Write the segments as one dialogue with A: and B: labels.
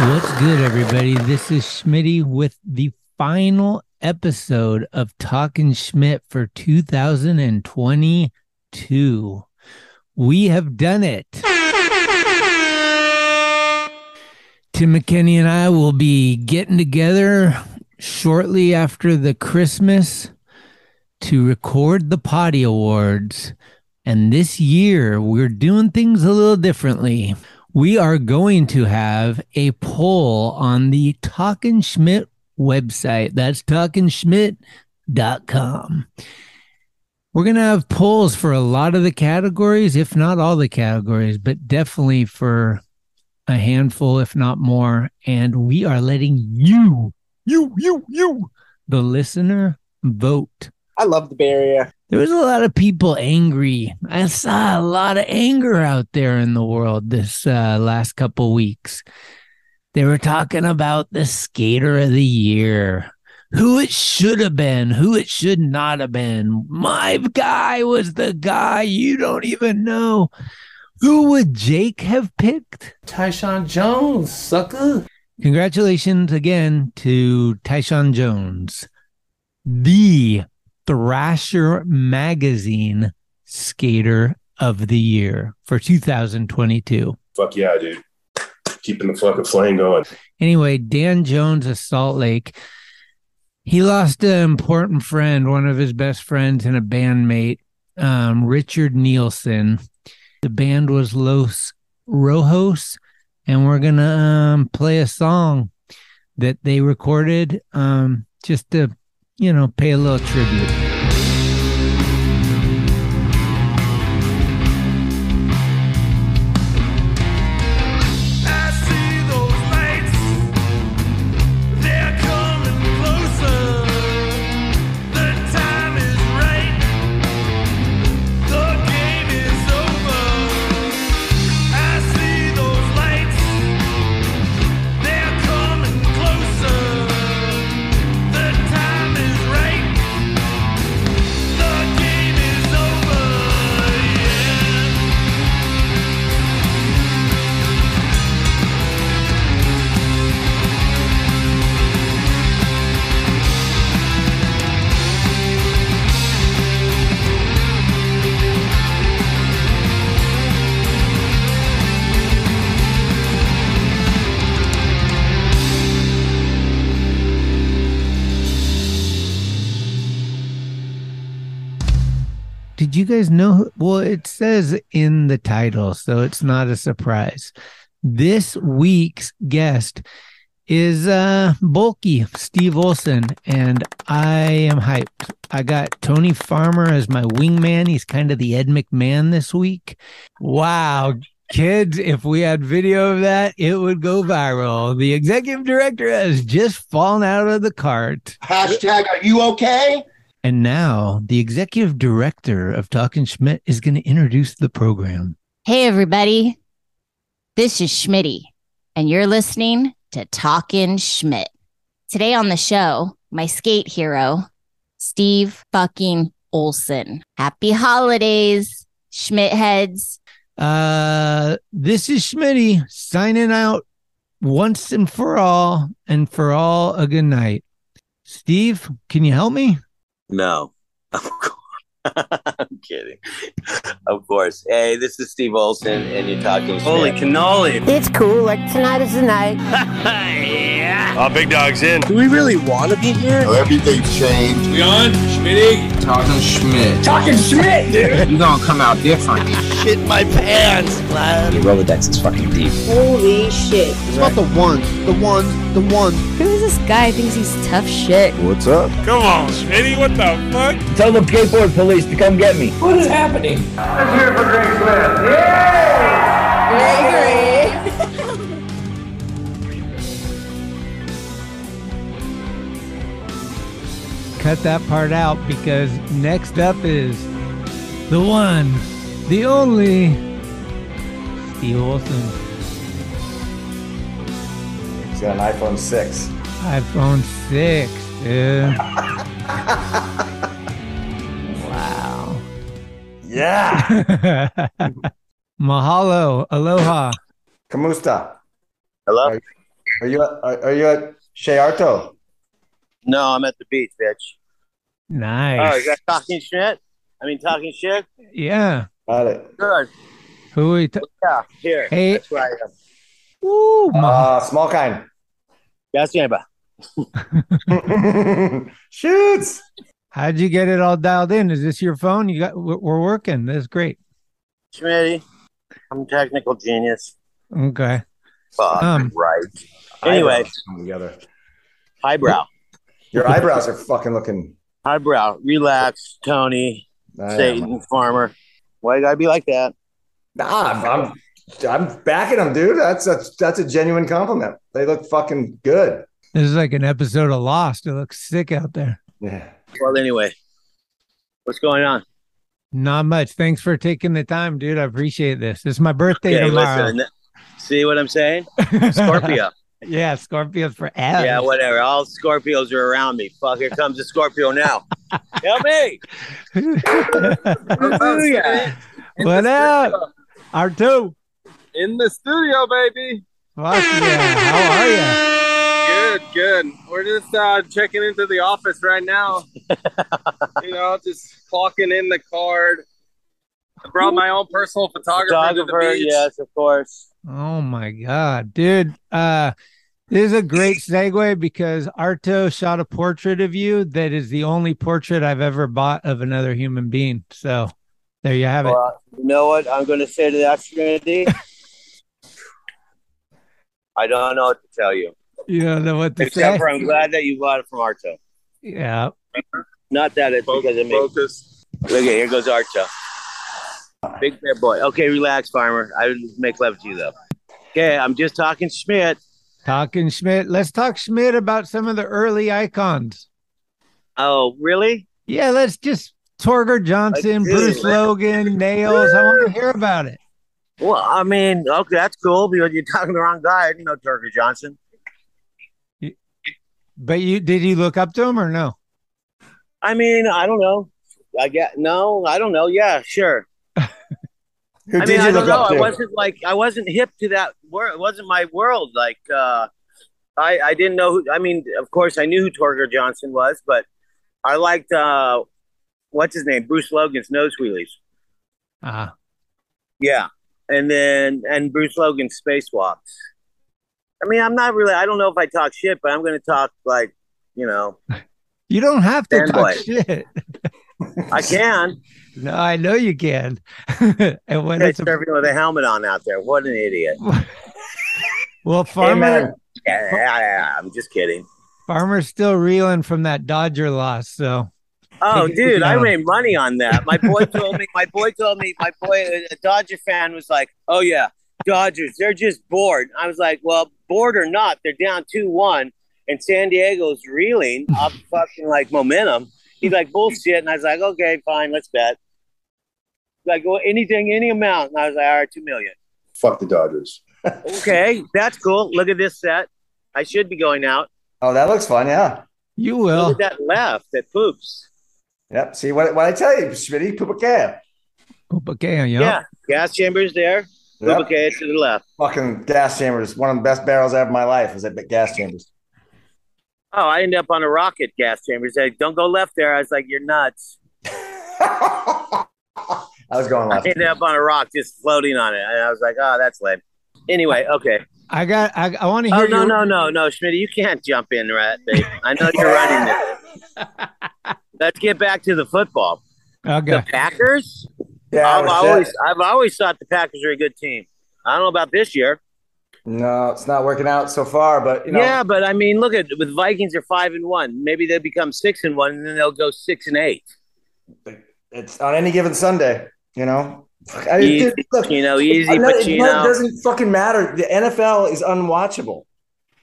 A: What's good, everybody? This is Schmitty with the final episode of Talking Schmidt for 2022. We have done it. Tim McKinney and I will be getting together shortly after the Christmas to record the Potty Awards. And this year, we're doing things a little differently. We are going to have a poll on the Talking Schmidt website. That's talkingschmidt.com. We're going to have polls for a lot of the categories, if not all the categories, but definitely for a handful, if not more. And we are letting you, you, you, you, the listener, vote.
B: I love the Area.
A: There was a lot of people angry. I saw a lot of anger out there in the world this uh, last couple weeks. They were talking about the skater of the year, who it should have been, who it should not have been. My guy was the guy you don't even know. Who would Jake have picked?
C: Tyshawn Jones, sucker.
A: Congratulations again to Tyshawn Jones, the Thrasher Magazine Skater of the Year for 2022.
D: Fuck yeah, dude. Keeping the fucking flame going.
A: Anyway, Dan Jones of Salt Lake, he lost an important friend, one of his best friends and a bandmate, um, Richard Nielsen. The band was Los Rojos, and we're going to um, play a song that they recorded um, just to, you know, pay a little tribute. Guys know? Well, it says in the title, so it's not a surprise. This week's guest is uh bulky Steve Olson, and I am hyped. I got Tony Farmer as my wingman. He's kind of the Ed McMahon this week. Wow. Kids, if we had video of that, it would go viral. The executive director has just fallen out of the cart.
B: Hashtag, are you okay?
A: And now the executive director of Talking Schmidt is going to introduce the program.
E: Hey, everybody. This is Schmitty, and you're listening to Talking Schmidt. Today on the show, my skate hero, Steve fucking Olson. Happy holidays, Schmidt heads.
A: Uh, this is Schmitty signing out once and for all, and for all a good night. Steve, can you help me?
F: No. Of course. I'm kidding. Of course. Hey, this is Steve Olson, and you're talking
C: Holy
F: Schmidt.
C: cannoli.
G: It's cool. Like tonight is the night. Yeah.
D: Oh, big dog's in.
B: Do we really want to be here?
H: Everything's changed.
C: We on? Schmitty?
H: Talking Schmidt.
B: Talking Schmidt, dude.
H: You're gonna come out different.
B: Shit my pants, lad.
F: Your Rolodex is fucking deep.
G: Holy shit.
B: It's about the ones, the ones, the ones.
E: Who is this guy? Thinks he's tough shit.
H: What's up?
D: Come on, Smitty. What the fuck?
C: Tell the skateboard police to come get me. What is happening? Let's hear for Greg Smith. Yay! Gregory!
A: cut that part out because next up is the one, the only Steve Olson.
H: He's got an iPhone 6.
A: iPhone 6, dude. wow.
H: Yeah.
A: Mahalo. Aloha.
H: Kamusta.
F: Hello?
H: Are you at, are, are you at Shea Arto?
F: No, I'm at the beach, bitch. Nice. Oh,
A: Nice.
F: you got talking shit? I mean, talking shit?
A: yeah.
H: Got it.
F: Good.
A: Who we? T-
F: Yeah, here.
A: Hey.
F: That's where I am.
A: Woo, my-
H: Uh, small kind.
F: Gas chamber.
H: Shoots.
A: How'd you get it all dialed in? Is this your phone? You got? We're we're working. That's great.
F: Schmitty. I'm a technical genius.
A: Okay.
F: Fuck,
A: Um,
F: right. Anyway,
H: Eyebrows come together.
F: highbrow.
H: Your eyebrows are fucking looking.
F: Eyebrow. Relax, Tony,
H: I am.
F: Satan, Farmer. Why you gotta be like that?
H: Nah, I'm, I'm I'm backing them, dude. That's a that's a genuine compliment. They look fucking good.
A: This is like an episode of Lost. It looks sick out there.
H: Yeah.
F: Well, anyway, what's going on?
A: Not much. Thanks for taking the time, dude. I appreciate this. It's my birthday
F: Okay,
A: tomorrow.
F: listen. See what I'm saying? Scorpio.
A: yeah, Scorpio forever.
F: yeah, whatever. All Scorpios are around me. Fuck, here comes a Scorpio now. Help me. Hallelujah.
A: what up? R2.
I: In the studio, baby.
A: Fuck yeah. How are you?
I: Good, good. We're just uh, checking into the office right now. you know, just clocking in the card. I brought my own personal photographer, to
F: Photographer,
I: the beach.
F: yes, of course.
A: Oh my god, dude. Uh this is a great segue because Arto shot a portrait of you that is the only portrait I've ever bought of another human being. So there you have it.
F: Well, you know what I'm going to say to that, Trinity? I don't know what to tell you.
A: You don't know what to
F: Except
A: say.
F: for I'm glad that you bought it from Arto.
A: Yeah.
F: Not that it's because of me.
I: Focus.
F: Look at here goes Arto. Big bear boy. Okay, relax, farmer. I would make love to you though. Okay, I'm just talking Schmidt.
A: Talking Schmidt. Let's talk Schmidt about some of the early icons.
F: Oh, really?
A: Yeah, let's just Torger Johnson, Bruce. Logan, Nails. I want to hear about it.
F: Well, I mean, okay, that's cool because you're talking to the wrong guy. I didn't know Torger Johnson.
A: But you did you look up to him or no?
F: I mean, I don't know. I get no, I don't know. Yeah, sure.
H: Who
F: I
H: did
F: mean,
H: you
F: I
H: look
F: don't know.
H: up
F: I wasn't like I wasn't hip to that world. It wasn't my world. Like uh I I didn't know who I mean, of course I knew who Torger Johnson was, but I liked uh what's his name? Bruce Logan's nose wheelies.
A: Ah,
F: Yeah. And then and Bruce Logan's spacewalks. I mean, I'm not really I don't know if I talk shit, but I'm gonna talk like, you know,
A: you don't have to talk
F: Fanboy.
A: shit.
F: I can.
A: No, I know you can. and when it's a,
F: with a helmet on out there. What an idiot.
A: well, farmer
H: man.
F: Yeah, I'm just kidding.
A: farmer's still reeling from that Dodger loss. So
F: Oh, dude, I made money on that. My boy told me. My boy told me. My boy, a Dodger fan, was like, "Oh yeah, Dodgers, they're just bored." I was like, "Well, bored or not, they're down two one, and San Diego's reeling up fucking like momentum." He's like, "Bullshit," and I was like, "Okay, fine, let's bet." Like, well, anything, any amount, and I was like, "All right, two million.
D: Fuck the Dodgers.
F: Okay, that's cool. Look at this set. I should be going out.
H: Oh, that looks fun. Yeah.
A: you will.
F: Look at that left. That poops.
H: Yep. See what what I tell you, Schmitty, poop a cab.
A: Okay, yeah.
F: Yeah, gas chambers there.
H: Yep.
F: Okay, to the left.
H: Fucking gas chambers. One of the best barrels I have in my life is at gas chambers.
F: Oh, I ended up on a rocket gas chamber. He said, "Don't go left there." I was like, "You're nuts."
H: I was going left.
F: I ended up on a rock, just floating on it, and I was like, "Oh, that's lame." Anyway, okay.
A: I got. I, I want to
F: Oh
A: hear.
F: no,
A: your-
F: no, no, no, Schmidt, you can't jump in, right? Babe. I know you're running this. Let's get back to the football.
A: Okay.
F: The Packers.
H: Yeah. I
F: I've always,
H: set.
F: I've always thought the Packers are a good team. I don't know about this year.
H: No, it's not working out so far, but you know.
F: yeah, but I mean, look at with Vikings are five and one. Maybe they become six and one, and then they'll go six and eight.
H: It's on any given Sunday, you know. I,
F: Easy,
H: dude, look,
F: you know, easy
H: I know it
F: Pacino.
H: doesn't fucking matter. The NFL is unwatchable.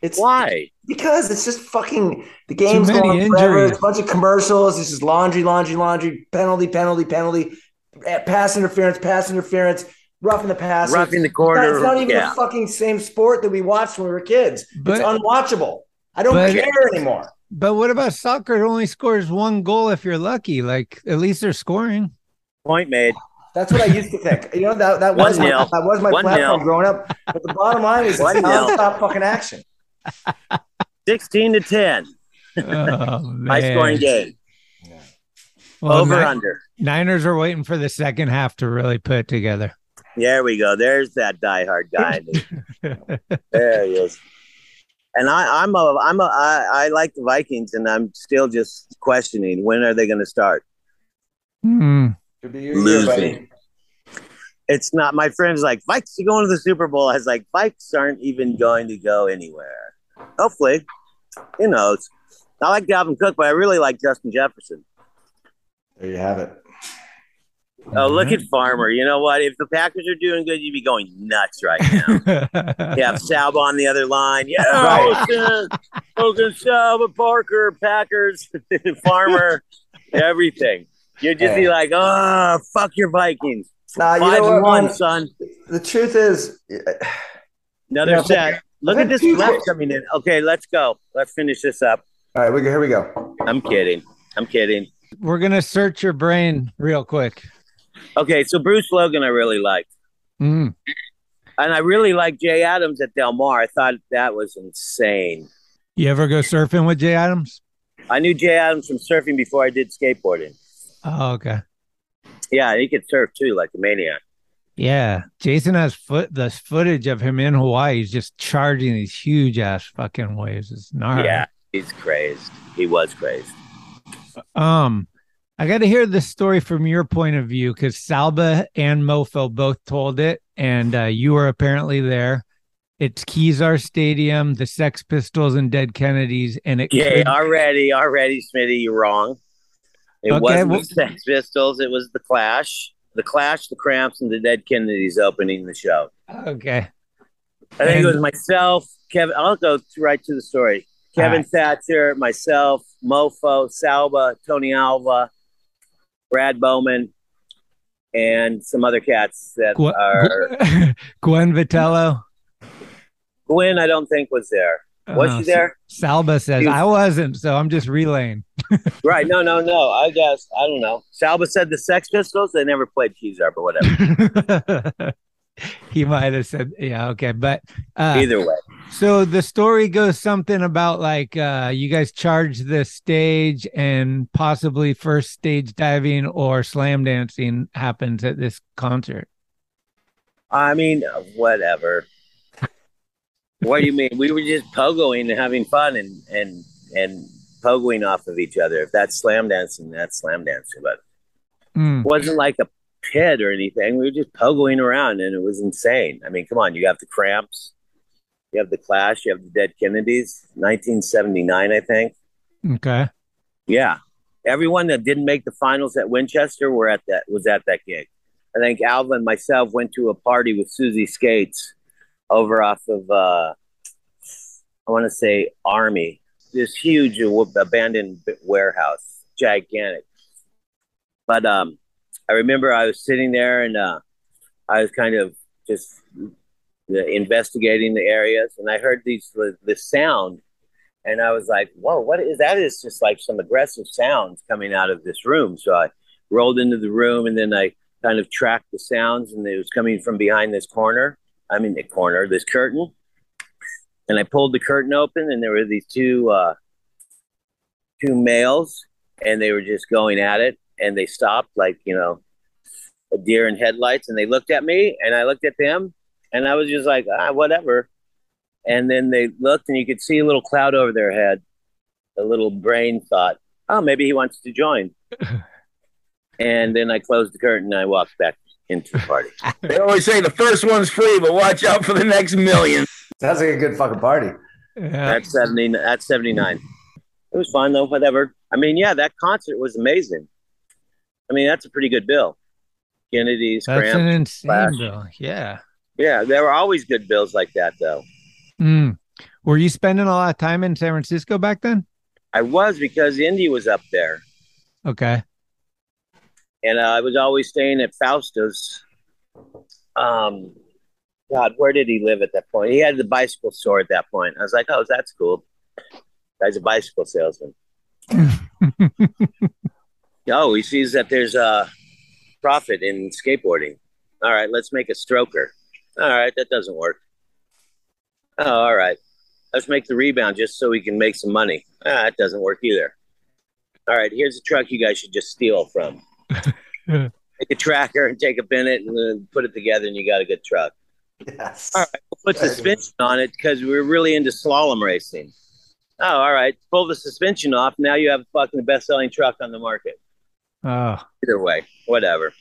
H: It's
F: Why?
H: because it's just fucking the game's
A: many
H: going on forever.
A: injuries.
H: It's a bunch of commercials. It's just laundry, laundry, laundry, penalty, penalty, penalty, pass interference, pass interference, roughing the pass.
F: Roughing the
H: It's not-
F: quarter,
H: It's not even
F: yeah.
H: the fucking same sport that we watched when we were kids.
A: But-
H: it's unwatchable. I don't
A: but-
H: care anymore.
A: But what about soccer? It only scores one goal if you're lucky. Like at least they're scoring.
F: Point made.
H: That's what I used to think. You know that that was my, that was my
F: One
H: platform
F: nil.
H: growing up. But the bottom line is it's
F: One nil.
H: nonstop fucking action.
F: 16 to 10.
A: Oh,
F: High scoring
A: man.
F: game.
A: Well,
F: Over
A: Ni-
F: under.
A: Niners are waiting for the second half to really put it together.
F: There we go. There's that diehard guy. there he is. And I, I'm a, I'm a, I, I like the Vikings, and I'm still just questioning when are they going to start
A: Hmm.
H: Could be your year, buddy.
F: losing. It's not. My friends like Vikes are going to the Super Bowl. I was like, Vikes aren't even going to go anywhere. Hopefully, who knows? I like Dalvin Cook, but I really like Justin Jefferson.
H: There you have it.
F: Oh, look mm-hmm. at Farmer. You know what? If the Packers are doing good, you'd be going nuts right now. You have Salba on the other line. Yeah, Wilson, Wilson, Salba, Parker, Packers, Farmer, everything. You'd just be like, oh, fuck your Vikings.
H: Nah, you
F: Five
H: know
F: and
H: what,
F: one,
H: man?
F: son.
H: The truth is,
F: Another
H: Yeah,
F: set. Look at this left coming in. Okay, let's go. Let's finish this up.
H: all right, we go, here we go.
F: I'm kidding. I'm kidding.
A: We're gonna search your brain real quick.
F: Okay, so Bruce Logan, I really liked.
A: Mm.
F: And I really like Jay Adams at Del Mar. I thought that was insane.
A: You ever go surfing with Jay Adams?
F: I knew Jay Adams from surfing before I did skateboarding.
A: Oh, okay.
F: Yeah, he could surf too, like a maniac.
A: Yeah, Jason has foot the footage of him in Hawaii. He's just charging these huge ass fucking waves. It's gnarly.
F: Yeah, he's crazed. He was crazed.
A: Um, I got to hear the story from your point of view because Salba and Mofo both told it, and uh, you were apparently there. It's Kezar Stadium, the Sex Pistols, and Dead Kennedys, and it
F: Yeah,
A: could-
F: already, already, Smitty, you're wrong. It
A: Okay,
F: wasn't
A: well-
F: the Sex Pistols. It was the Clash, the Clash, the Cramps, and the Dead Kennedys opening the show.
A: okay.
F: I think it was myself, Kevin. I'll go right to the story. Kevin
A: All
F: Thatcher, myself, Mofo, Salba, Tony Alva, Brad Bowman, and some other cats that
A: Gwen,
F: are.
A: Gwen Vitello.
F: Gwen, I don't think was there. Was
A: Oh,
F: she there?
A: Salba says
F: was-
A: I wasn't, so I'm just relaying.
F: Right. No, no, no. I guess. I don't know. Salba said the Sex Pistols. They never played Kezar, but whatever.
A: he might have said, yeah, okay, but uh,
F: Either way.
A: So the story goes something about like uh you guys charge the stage and possibly first stage diving or slam dancing happens at this concert.
F: I mean, whatever. what do you mean? We were just pogoing and having fun and and and pogoing off of each other. If that's slam dancing, that's slam dancing. But
A: Mm.
F: it wasn't like a pit or anything. We were just pogoing around, and it was insane. I mean, come on, you have the Cramps, you have the Clash, you have the Dead Kennedys, 1979, I think.
A: Okay.
F: Yeah, everyone that didn't make the finals at Winchester were at that was at that gig. I think Alva and myself went to a party with Susie Skates over off of uh, I want to say Army, this huge abandoned warehouse, gigantic. But um, I remember I was sitting there and uh, I was kind of just investigating the areas, and I heard these this sound and I was like, "Whoa, what is that? Is just like some aggressive sounds coming out of this room." So I rolled into the room, and then I kind of tracked the sounds, and it was coming from behind this corner. I mean, the corner, this curtain. And I pulled the curtain open, and there were these two uh, two males, and they were just going at it, and they stopped like you know a deer in headlights, and they looked at me, and I looked at them, and I was just like, ah, whatever. And then they looked, and you could see a little cloud over their head. A little brain thought, "Oh, maybe he wants to join." and then I closed the curtain, and I walked back into the party.
C: They always say the first one's free, but watch out for the next million.
H: Sounds like a good fucking party.
F: That's seventy. That's seventy nine. It was fun though. Whatever. I mean, yeah, that concert was amazing. I mean, that's a pretty good bill. Kennedy's,
A: That's
F: Cramps,
A: an insane
F: Clash.
A: bill. Yeah.
F: Yeah, there were always good bills like that though.
A: Mm. Were you spending a lot of time in San Francisco back then?
F: I was because Indy was up there,
A: Okay.
F: and uh, I was always staying at Fausto's. Um, God, where did he live at that point? He had the bicycle store at that point. I was like, oh, that's cool. Guy's a bicycle salesman. Oh, he sees that there's a profit in skateboarding. All right, let's make a stroker. All right, that doesn't work. Oh, all right. Let's make the rebound just so we can make some money. Ah, that doesn't work either. All right, here's a truck you guys should just steal from. take a tracker and take a Bennett and then put it together, and you got a good truck.
H: Yes.
F: All right, we'll put suspension on it because we're really into slalom racing. Oh, all right. Pull the suspension off. Now you have fucking the best selling truck on the market.
A: Oh,
F: Either way, whatever.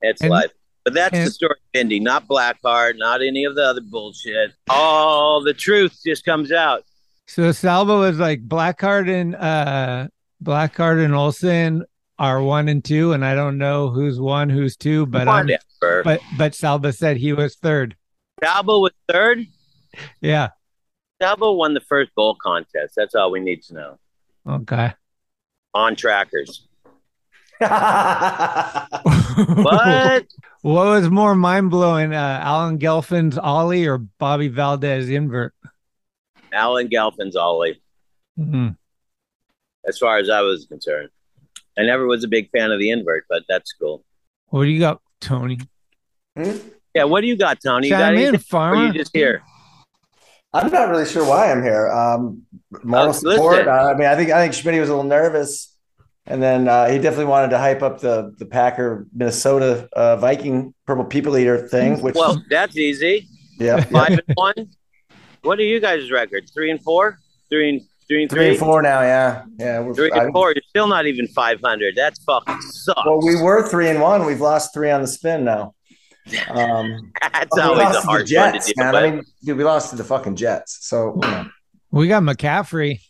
F: It's
A: And-
F: life. But that's the story of Indy, not Blackheart, not any of the other bullshit. All the truth just comes out.
A: so Salvo was like Blackheart and uh Blackheart and Olson are one and two, and I don't know who's one, who's two, but I'm, but but Salba said he was third.
F: Salvo was third.
A: Yeah.
F: Salvo won the first goal contest. That's all we need to know.
A: Okay.
F: On trackers.
A: What? What was more mind blowing, uh, Alan Gelfand's Ollie or Bobby Valdez invert?
F: Alan Gelfand's Ollie,
A: Mhm.
F: as far as I was concerned. I never was a big fan of the invert, but that's cool.
A: What do you got, Tony?
F: Yeah, what do you got, Tony? You got
A: in,
F: anything? Or
A: farmer.
F: you just here?
H: I'm not really sure why I'm here. Um, moral
F: Uh,
H: support. Uh, I mean, I think I think Schmidt was a little nervous, and then uh, he definitely wanted to hype up the the Packer Minnesota uh, Viking Purple People Eater thing. Which
F: Well, that's easy.
H: yeah,
F: Five and one. What are you guys' records? Three and four? Three and three and
H: three
F: three?
H: and four now. Yeah, yeah. We're,
F: Three
H: I-
F: and four. You're still not even five hundred. That's fucking sucks.
H: well, we were three and one. We've lost three on the spin now. Um,
F: That's
H: we
F: always
H: lost
F: a
H: to
F: hard
H: the
F: one to
H: Jets,
F: deal
H: man.
F: with.
H: I mean, dude, we lost to the fucking Jets. So you know.
A: We got McCaffrey.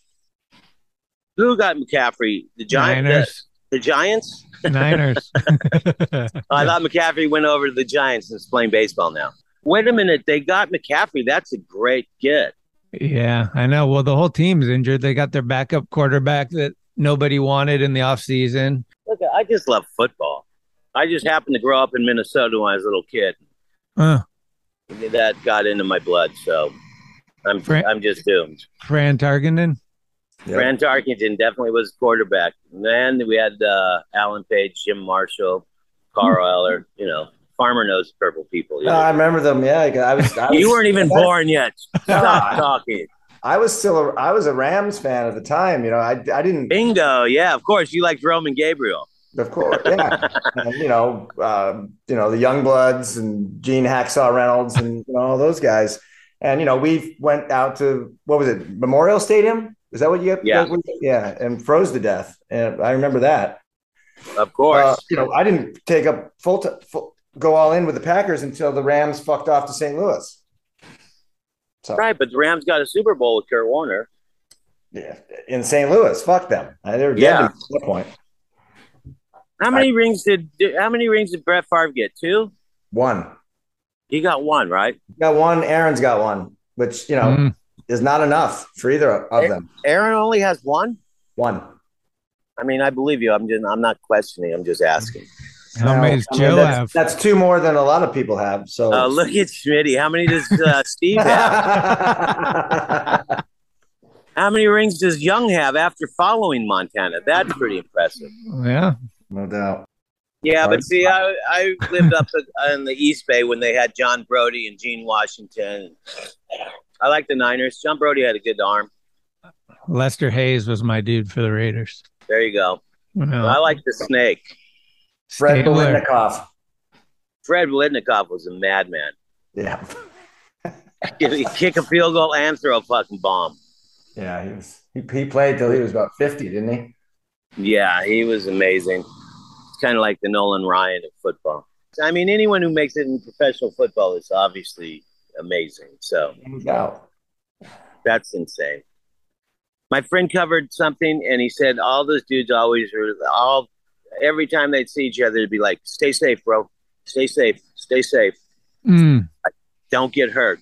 F: Who got McCaffrey? The Giants. The, the Giants.
A: Niners.
F: I thought McCaffrey went over to the Giants and is playing baseball now. Wait a minute, they got McCaffrey. That's a great get.
A: yeah, I know. Well, the whole team's injured. They got their backup quarterback that nobody wanted in the offseason.
F: Look, I just love football. I just happened to grow up in Minnesota when I was a little kid.
A: Uh,
F: That got into my blood, so I'm
A: Fran-
F: I'm just doomed.
A: Fran Tarkenton.
F: Fran Tarkenton definitely was quarterback. And then we had uh, Alan Page, Jim Marshall, Carl Eller. You know, Farmer knows purple people.
H: No, I remember them. Yeah, I was. I was
F: you weren't even born yet. Stop talking.
H: I was still. A, I was a Rams fan at the time. You know, I I didn't.
F: Bingo. Yeah, of course. You liked Roman Gabriel.
H: Of course, yeah. and, you know, um, you know the Youngbloods and Gene Hacksaw Reynolds and you know, all those guys. And you know, we went out to what was it, Memorial Stadium? Is that what you get?
F: Yeah.
H: yeah, and froze to death. And I remember that.
F: Of course.
H: Uh, you know, I didn't take up full, t- full go all in with the Packers until the Rams fucked off to St. Louis. So
F: right, but the Rams got a Super Bowl with Kurt Warner.
H: yeah, in St. Louis, fuck them. Uh, They were dead
F: Yeah.
H: at that point.
F: How many rings did how many rings did Brett Favre get? Two?
H: One.
F: He got one, right?
H: Got one. Aaron's got one, which you know
A: Mm.
H: Is not enough for either of them.
F: Aaron only has one?
H: One.
F: I mean, I believe you. I'm just I'm not questioning. I'm just asking.
A: How many does
H: I mean,
A: Joe
H: that's,
A: have?
H: That's two more than a lot of people have. So
F: Uh, look at Schmitty. How many does uh, Steve have? How many rings does Young have after following Montana? That's pretty impressive.
A: Yeah.
H: no doubt.
F: Yeah,
H: Right.
F: but see, I, I lived up in the East Bay when they had John Brodie and Gene Washington. I like the Niners. John Brodie had a good arm.
A: Lester Hayes was my dude for the Raiders.
F: There you go.
A: Well,
F: I like the Snake.
H: Fred
A: Stabler.
H: Biletnikoff.
F: Fred Biletnikoff was a madman.
H: Yeah.
F: He'd kick a field goal and throw a fucking bomb.
H: Yeah, he was he, he played till he was about 50, didn't he?
F: Yeah, he was amazing. It's kind of like the Nolan Ryan of football. I mean, anyone who makes it in professional football is obviously amazing. So
H: No doubt.
F: that's insane. My friend covered something and he said all those dudes always were all every time they'd see each other, it'd be like, stay safe, bro. Stay safe. Stay safe.
A: Mm.
F: Don't get hurt.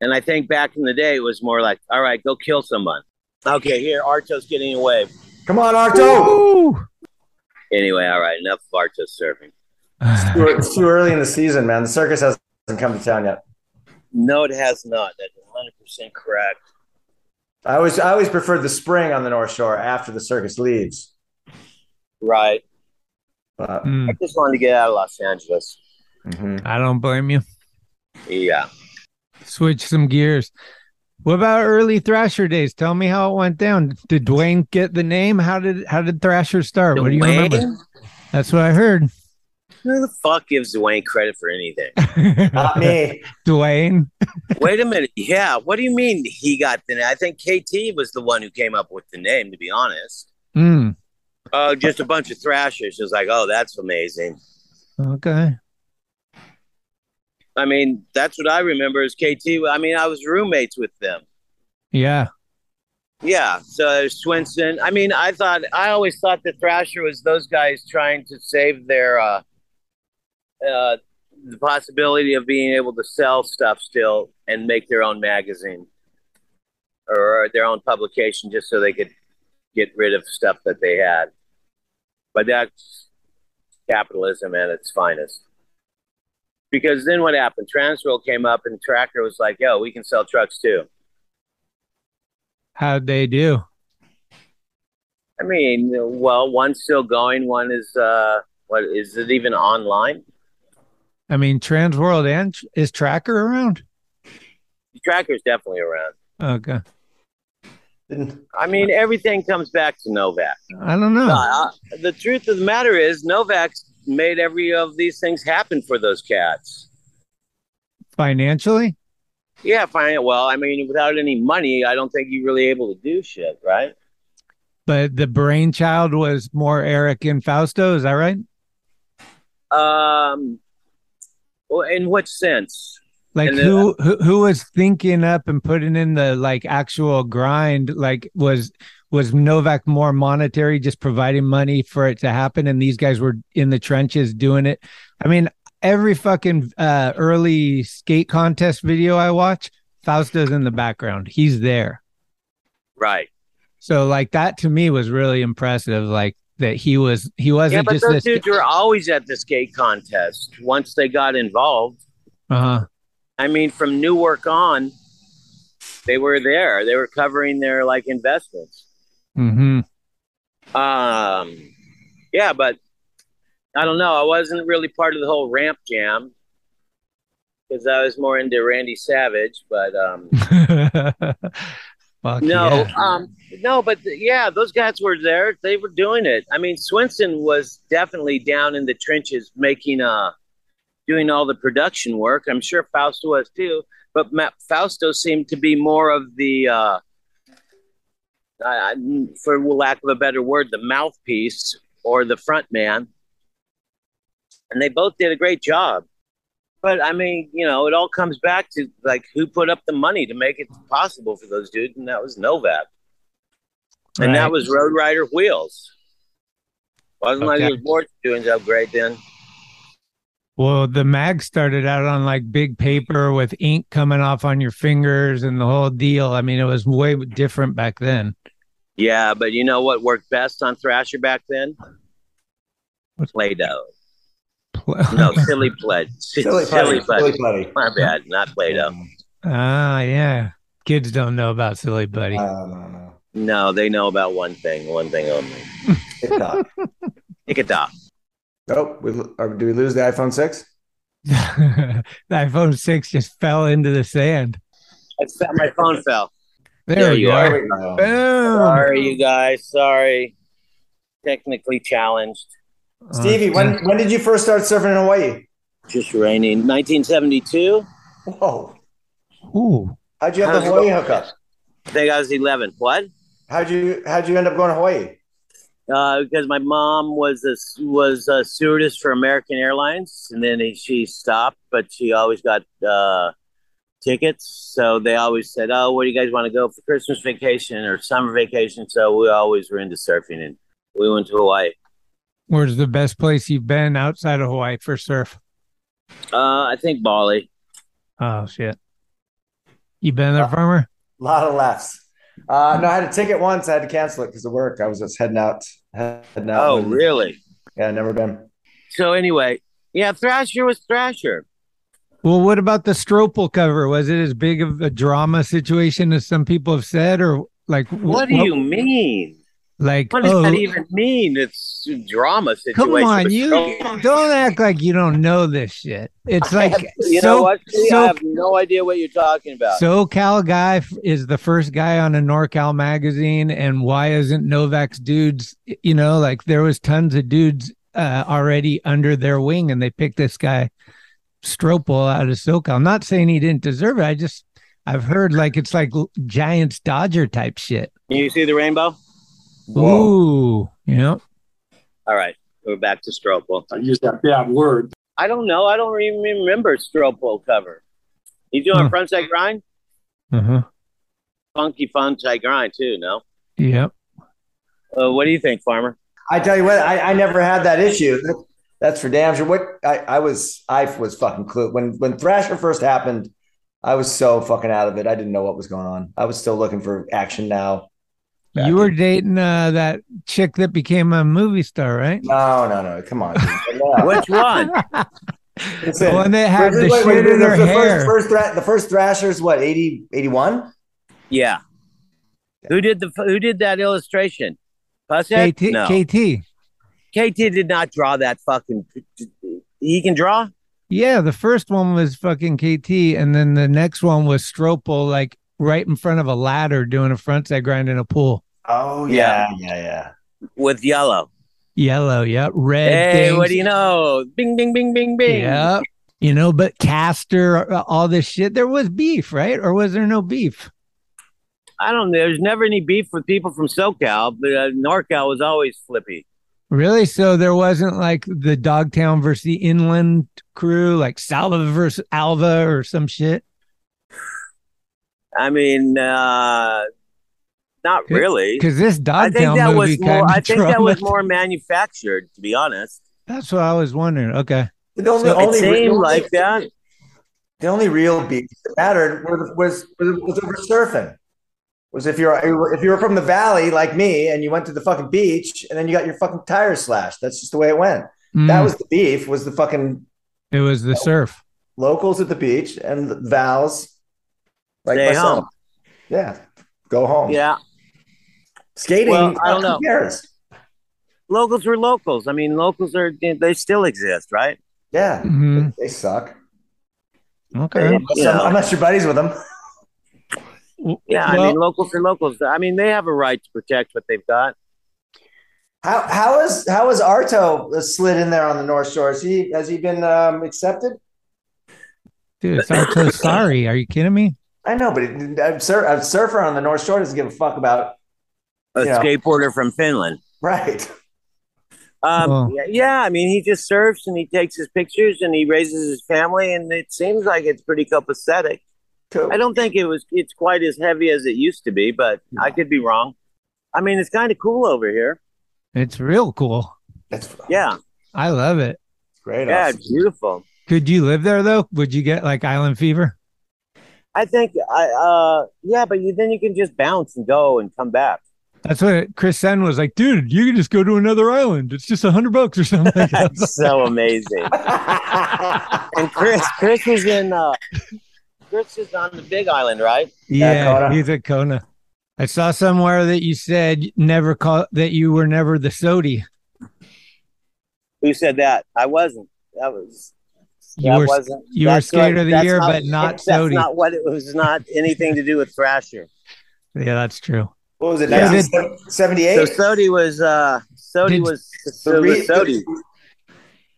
F: And I think back in the day, it was more like, all right, go kill someone. Okay, here, Arto's getting away.
H: Come on, Arto.
A: Woo!
F: Anyway, all right, enough of Arto surfing.
H: It's too- It's too early in the season, man. The circus hasn't come to town yet.
F: No, it has not. That's 100% correct.
H: I always I always preferred the spring on the North Shore after the circus leaves.
F: Right.
H: But
A: Mm.
F: I just wanted to get out of Los Angeles.
H: mhm.
A: I don't blame you.
F: Yeah.
A: Switch some gears. What about early Thrasher days? Tell me how it went down. Did Dwayne get the name? How did how did Thrasher start? What do you remember? That's what I heard.
F: Who the fuck gives Dwayne credit for anything?
H: Not me.
A: Dwayne.
F: Wait a minute. Yeah. What do you mean he got the name? I think KT was the one who came up with the name, to be honest.
A: Mm,
F: Oh, just a bunch of thrashers. It was like, oh, that's amazing.
A: okay.
F: I mean, that's what I remember is KT. I mean, I was roommates with them.
A: Yeah.
F: Yeah. So there's Swenson. I mean, I thought I always thought that Thrasher was those guys trying to save their uh, uh, the possibility of being able to sell stuff still and make their own magazine or their own publication just so they could get rid of stuff that they had. But that's capitalism at its finest. Because then what happened? Transworld came up and Tracker was like, yo, we can sell trucks too.
A: How'd they do?
F: I mean, well, one's still going. One is, uh, what is it even online?
A: I mean, Trans World and is Tracker around?
F: Tracker's definitely around.
A: Okay.
F: I mean, everything comes back to Novak.
A: I don't know.
F: Uh, the truth of the matter is, Novak's made every of these things happen for those cats.
A: Financially?
F: Yeah, fine. Well, I mean, without any money, I don't think you're really able to do shit, right?
A: But the brainchild was more Eric and Fausto, is that right?
F: Um, well, in what sense?
A: Like
F: And,
A: who, who who was thinking up and putting in the like actual grind? Like was was Novak more monetary, just providing money for it to happen, and these guys were in the trenches doing it? I mean, every fucking uh, early skate contest video I watch, Fausto's in the background. He's there.
F: Right.
A: So like that to me was really impressive. Like that he was he wasn't yeah,
F: but
A: just
F: those
A: this.
F: dudes were always at the skate contest once they got involved.
A: Uh-huh.
F: I mean, from New Newark on, they were there. They were covering their like investments.
A: hmm
F: Um, yeah, but I don't know. I wasn't really part of the whole ramp jam because I was more into Randy Savage. But um,
A: Fuck
F: no,
A: yeah.
F: um, no, but yeah, those guys were there. They were doing it. I mean, Swenson was definitely down in the trenches making uh doing all the production work. I'm sure Fausto was too, but Matt Fausto seemed to be more of the uh I- I- for lack of a better word, the mouthpiece or the front man. And they both did a great job. But I mean, you know, it all comes back to like who put up the money to make it possible for those dudes, and that was Novak. And that was Road Rider Wheels. Wasn't like
A: Okay.
F: it was more doing job great then.
A: Well, the mag started out on like big paper with ink coming off on your fingers and the whole deal. I mean, it was way different back then.
F: Yeah, but you know what worked best on Thrasher back then? Play-Doh. No, silly play.
H: Silly
F: silly,
H: putty.
F: play.
H: Silly putty.
F: My bad, not Play-Doh.
A: Ah, yeah. Kids don't know about Silly Buddy.
H: No, no, no.
F: No, they know about one thing, one thing only.
H: TikTok.
F: TikTok.
H: oh, we, or do we lose the iPhone 6?
A: the iPhone 6 just fell into the sand.
F: I felt my phone fell.
A: There,
F: There you
A: go.
F: are.
H: There we go.
A: Boom.
F: Sorry, you guys. Sorry. Technically challenged.
H: Stevie, when, when did you first start surfing in Hawaii?
F: Just raining. 1972.
H: Whoa.
A: Ooh.
H: How'd you have the
F: How's it
H: Hawaii
F: going?
H: hookup?
F: I think I was 11. What?
H: How'd you how'd you end up going to Hawaii?
F: Uh, because my mom was a was a stewardess for American Airlines, and then she stopped, but she always got uh, tickets. So they always said, "Oh, where do you guys want to go for Christmas vacation or summer vacation?" So we always were into surfing, and we went to Hawaii.
A: Where's the best place you've been outside of Hawaii for surf?
F: Uh, I think Bali.
A: Oh, shit. You been there, farmer?
H: A lot of laughs. Uh, no, I had a ticket once. I had to cancel it because of work. I was just heading out. Heading out
F: Oh,
H: when-
F: really?
H: Yeah, never been.
F: So anyway, yeah, Thrasher was Thrasher.
A: Well, what about the Stropel cover? Was it as big of a drama situation as some people have said, or like wh-
F: What do you mean?
A: Like,
F: What does
A: oh,
F: that even mean? It's a drama situation.
A: come on, you don't act like you don't know this shit. It's like
F: have- you
A: so,
F: know what?
A: So
F: I have no idea what you're talking about.
A: SoCal guy is the first guy on a NorCal magazine, and why isn't Novak's dudes? You know, like there was tons of dudes uh, already under their wing, and they picked this guy Stropel out of SoCal. I'm not saying he didn't deserve it. I just I've heard like it's like Giants Dodger type shit.
F: Can you see the rainbow?
A: Ooh, yeah.
F: All right, we're back to Stropel.
J: I use that bad word.
F: I don't know. I don't even remember Stropel cover. He's doing
A: Hmm.
F: a frontside grind,
A: Uh huh.
F: funky frontside grind too. No,
A: Yep.
F: uh, what do you think, Farmer?
H: I tell you what, I, I never had that issue. That- That's for damn sure. What I, I was, I was fucking clue when when Thrasher first happened. I was so fucking out of it. I didn't know what was going on. I was still looking for action now.
A: You were dating uh, that chick that became a movie star, right?
H: No, no, no. Come on. No.
F: Which one?
A: The one that had
H: Wait,
A: the
H: wait, wait,
A: shit in her
H: the
A: hair.
H: First, first thra- the first Thrasher's what 80, 81?
F: Yeah. Who did the Who did that illustration? Pushead?
A: KT,
F: No.
A: KT.
F: KT did not draw that fucking. He can draw.
A: Yeah, the first one was fucking KT, and then the next one was Stropel, like right in front of a ladder doing a frontside grind in a pool.
H: Oh yeah, yeah, yeah.
F: with yellow.
A: Yellow, yep. Red.
F: Hey,
A: things.
F: what do you know? Bing, bing, bing, bing, bing.
A: Yep. You know, but Caster, uh, all this shit, there was beef, right? Or was there no beef?
F: I don't know. There's never any beef with people from SoCal, but uh, NorCal was always flippy.
A: Really? So there wasn't like the Dogtown versus the Inland crew, like Salba versus Alva or some shit?
F: I mean, uh, not really.
A: Because this
F: I think that
A: movie
F: was more.
A: kind
F: I think that was more manufactured, to be honest.
A: That's what I was wondering. Okay.
H: The only,
F: So it
H: only,
F: seemed
H: the
F: like that.
H: The only real beef that mattered was was was, was over surfing. Was if you're if you were from the valley like me and you went to the fucking beach and then you got your fucking tires slashed. That's just the way it went. That
A: Mm.
H: was the beef. Was the fucking
A: It was the surf.
H: locals at the beach and the Vals like
F: Stay
H: myself.
F: home.
H: Yeah, go home.
F: Yeah.
H: skating.
F: Well, I don't
H: who
F: know.
H: cares?
F: Locals were locals. I mean, locals are they still exist, right?
H: Yeah,
A: Mhm.
H: they suck.
A: Okay.
F: You
H: Unless,
F: know.
H: unless you're buddies with them.
F: Yeah, I
A: Well-
F: mean, locals are locals. I mean, they have a right to protect what they've got.
H: How how is how is Arto slid in there on the North Shore? Has he has he been um, accepted?
A: Dude, it's not so sorry. Are you kidding me?
H: I know, but it, a, sur- a surfer on the North Shore doesn't give a fuck about
F: A
H: Yeah.
F: skateboarder from Finland.
H: right.
F: Um,
A: Well-
F: yeah, yeah, I mean, he just surfs and he takes his pictures and he raises his family, and it seems like it's pretty copacetic.
H: Cool.
F: I don't think it was it's quite as heavy as it used to be, but I could be wrong. I mean, it's kind of cool over here.
A: It's real cool.
H: That's
F: Yeah,
A: I love it.
H: great.
F: yeah,
H: Awesome.
F: it's beautiful.
A: Could you live there though? Would you get like island fever?
F: I think I uh yeah, but you, then you can just bounce and go and come back.
A: That's what Chris Senn was like, dude. You can just go to another island. It's just a hundred bucks or something. Like that.
F: That's so amazing. and Chris, Chris was in uh Chris is on the Big Island, right?
A: yeah,
H: Kona.
A: he's at Kona. I saw somewhere that you said never call that you were never the SOTY.
F: Who said that? I wasn't. That was
A: You
F: that
A: were
F: wasn't.
A: you were
F: that's
A: skater
F: not-
A: of the
F: that's
A: year, but not
F: That's
A: SOTY.
F: not what it was. Not anything to do with Thrasher.
A: Yeah, that's true.
H: What was it?
A: Yeah, did-
H: 1978.
F: So SOTY was uh SOTY
A: Did-
F: was
H: The
F: so
H: re-
F: was SOTY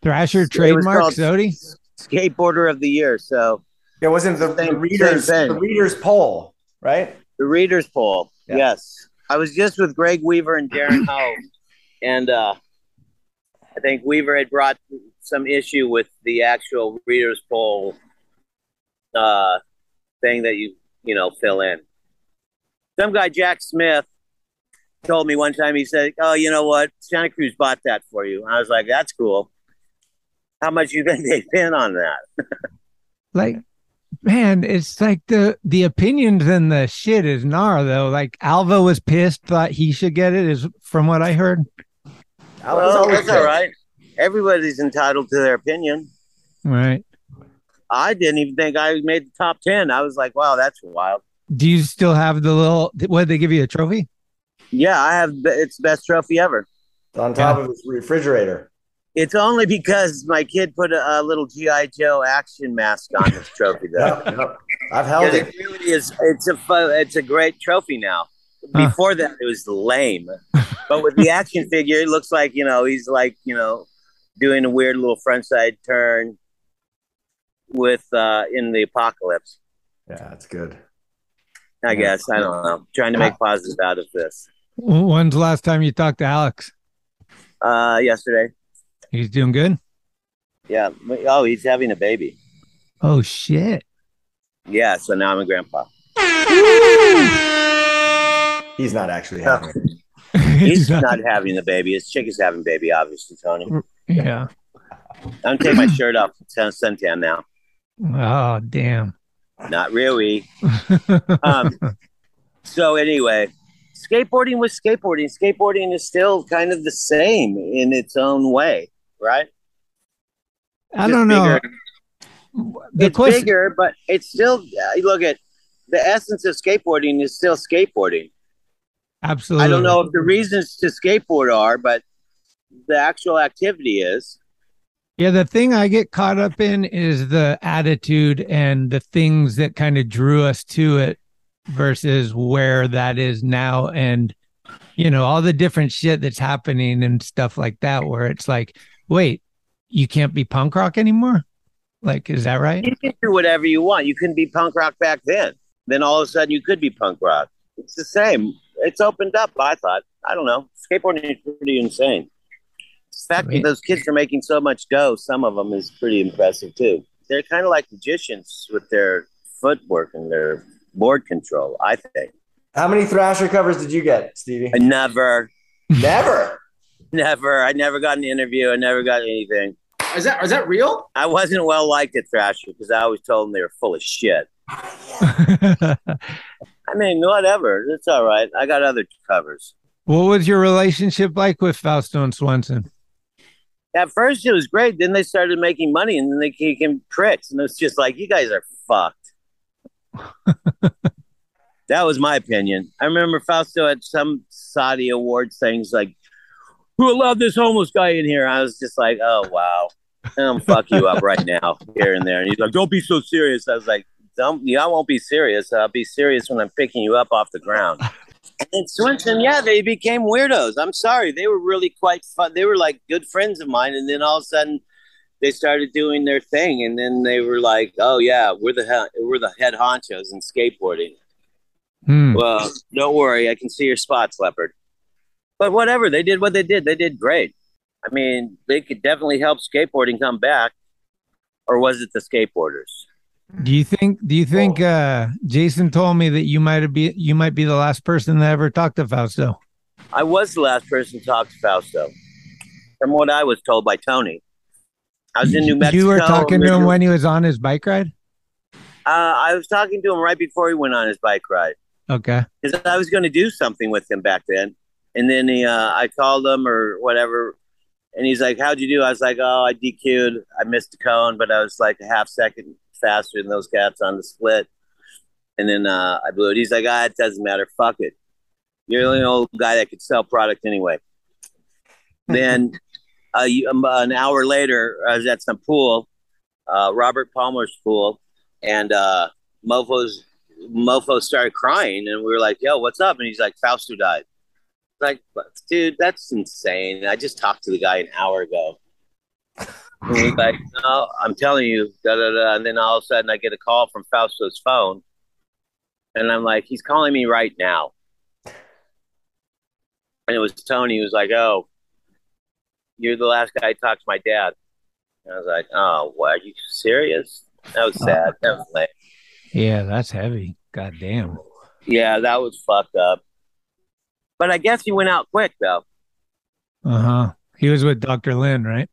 A: Thrasher
F: It
A: trademark
F: called-
A: SOTY.
F: skateboarder of the year. So
H: It wasn't the, the
F: Same-
H: readers the readers poll, right?
F: the readers poll.
H: Yeah.
F: Yes, I was just with Greg Weaver and Darren Howe, and uh, I think Weaver had brought some issue with the actual readers poll uh, thing that you you know fill in. Some guy Jack Smith told me one time. He said, "Oh, you know what? Santa Cruz bought that for you." I was like, "That's cool." How much you think they spent on that?
A: Like, man, it's like the the opinions and the shit is gnar though. Like Alva was pissed, thought he should get it. Is from what I heard.
F: Well,
H: always
F: that's all right. Everybody's entitled to their opinion.
A: Right.
F: I didn't even think I made the top 10. I was like, wow, that's wild.
A: Do you still have the little? What did they give you a trophy?
F: Yeah, I have. It's the best trophy ever.
H: It's on top of his refrigerator.
F: It's only because my kid put a, a little GI Joe action mask on this trophy, though.
H: Yep, yep. I've held it.
F: it really is. It's a fu- it's a great trophy now.
A: Huh.
F: Before that, it was lame, but with the action figure, it looks like you know he's like you know doing a weird little front side turn with uh in the apocalypse.
H: Yeah, it's good.
F: I guess I don't know. Trying to make positive out of this.
A: When's the last time you talked to Alex?
F: Uh, yesterday,
A: He's doing good.
F: yeah. Oh, he's having a baby.
A: Oh shit.
F: Yeah, so now I'm a grandpa.
H: He's not actually having it.
F: He's not having the baby. His chick is having baby, obviously, Tony.
A: Yeah.
F: I'm gonna take my shirt off. It's Sun suntan now.
A: Oh damn.
F: Not really. Um, so anyway, skateboarding was skateboarding. Skateboarding is still kind of the same in its own way, right?
A: I
F: Just
A: don't know.
F: bigger.
A: The
F: it's
A: question.
F: bigger, but it's still. Uh, look at the essence of skateboarding is still skateboarding.
A: Absolutely.
F: I don't know if the reasons to skateboard are, but the actual activity is.
A: Yeah, the thing I get caught up in is the attitude and the things that kind of drew us to it versus where that is now and you know all the different shit that's happening and stuff like that where it's like wait you can't be punk rock anymore like is that right
F: You can do whatever you want. You couldn't be punk rock back then. Then all of a sudden you could be punk rock. It's the same. It's opened up. I thought. I don't know. Skateboarding is pretty insane. The fact that those kids are making so much dough, some of them is pretty impressive too. They're kind of like magicians with their footwork and their board control. I think.
H: How many Thrasher covers did you get, Stevie?
F: I never,
H: Never.
F: never. I never got an interview. I never got anything.
J: Is that is that real?
F: I wasn't well liked at Thrasher because I always told them they were full of shit. I mean, whatever. It's all right. I got other covers.
A: what was your relationship like with fausto and swenson
F: At first, it was great. Then they started making money, and then they became pricks, and it's just like you guys are fucked. that was my opinion. I remember Fausto at some SOTY awards things like, "Who allowed this homeless guy in here?" I was just like, "Oh wow, I'm fuck you up right now here and there." And he's like, "Don't be so serious." I was like, "Don't, yeah, I won't be serious. I'll be serious when I'm picking you up off the ground." And then Swenson, yeah, they became weirdos. I'm sorry, they were really quite fun. They were like good friends of mine, and then all of a sudden, they started doing their thing, and then they were like, "Oh yeah, we're the he- we're the head honchos in skateboarding."
A: Hmm.
F: Well, don't worry, I can see your spots, leopard. But whatever, they did what they did. They did great. I mean, they could definitely help skateboarding come back, or was it the skateboarders?
A: Do you think do you think uh jason told me that you might be you might be the last person that ever talked to fausto
F: I was the last person to talk to Fausto, from what I was told by Tony. I was in New Mexico.
A: you were talking to him when he was on his bike ride
F: Uh, I was talking to him right before he went on his bike ride
A: okay
F: because I was going to do something with him back then. And then he, uh, I called him or whatever, and he's like, "How'd you do?" I was like, "Oh, I DQ'd. I missed the cone, but I was like a half second faster than those cats on the split." And then uh, I blew it. He's like, "Ah, it doesn't matter. Fuck it. You're the only old guy that could sell product anyway." then uh, um, an hour later, I was at some pool, uh, Robert Palmer's pool, and uh, Mofo's Mofo started crying, and we were like, "Yo, what's up?" And he's like, "Fausto died." Like, dude, that's insane. I just talked to the guy an hour ago. And he's like, "No, I'm telling you." Da, da, da. And then all of a sudden, I get a call from Fausto's phone, and I'm like, "He's calling me right now." And it was Tony who was like, "Oh, you're the last guy I talked to my dad." And I was like, "Oh, what? Are you serious?" That was sad. That was lame.
A: yeah that's heavy god damn
F: Yeah, that was fucked up. But I guess he went out quick though.
A: uh-huh he was with dr lynn right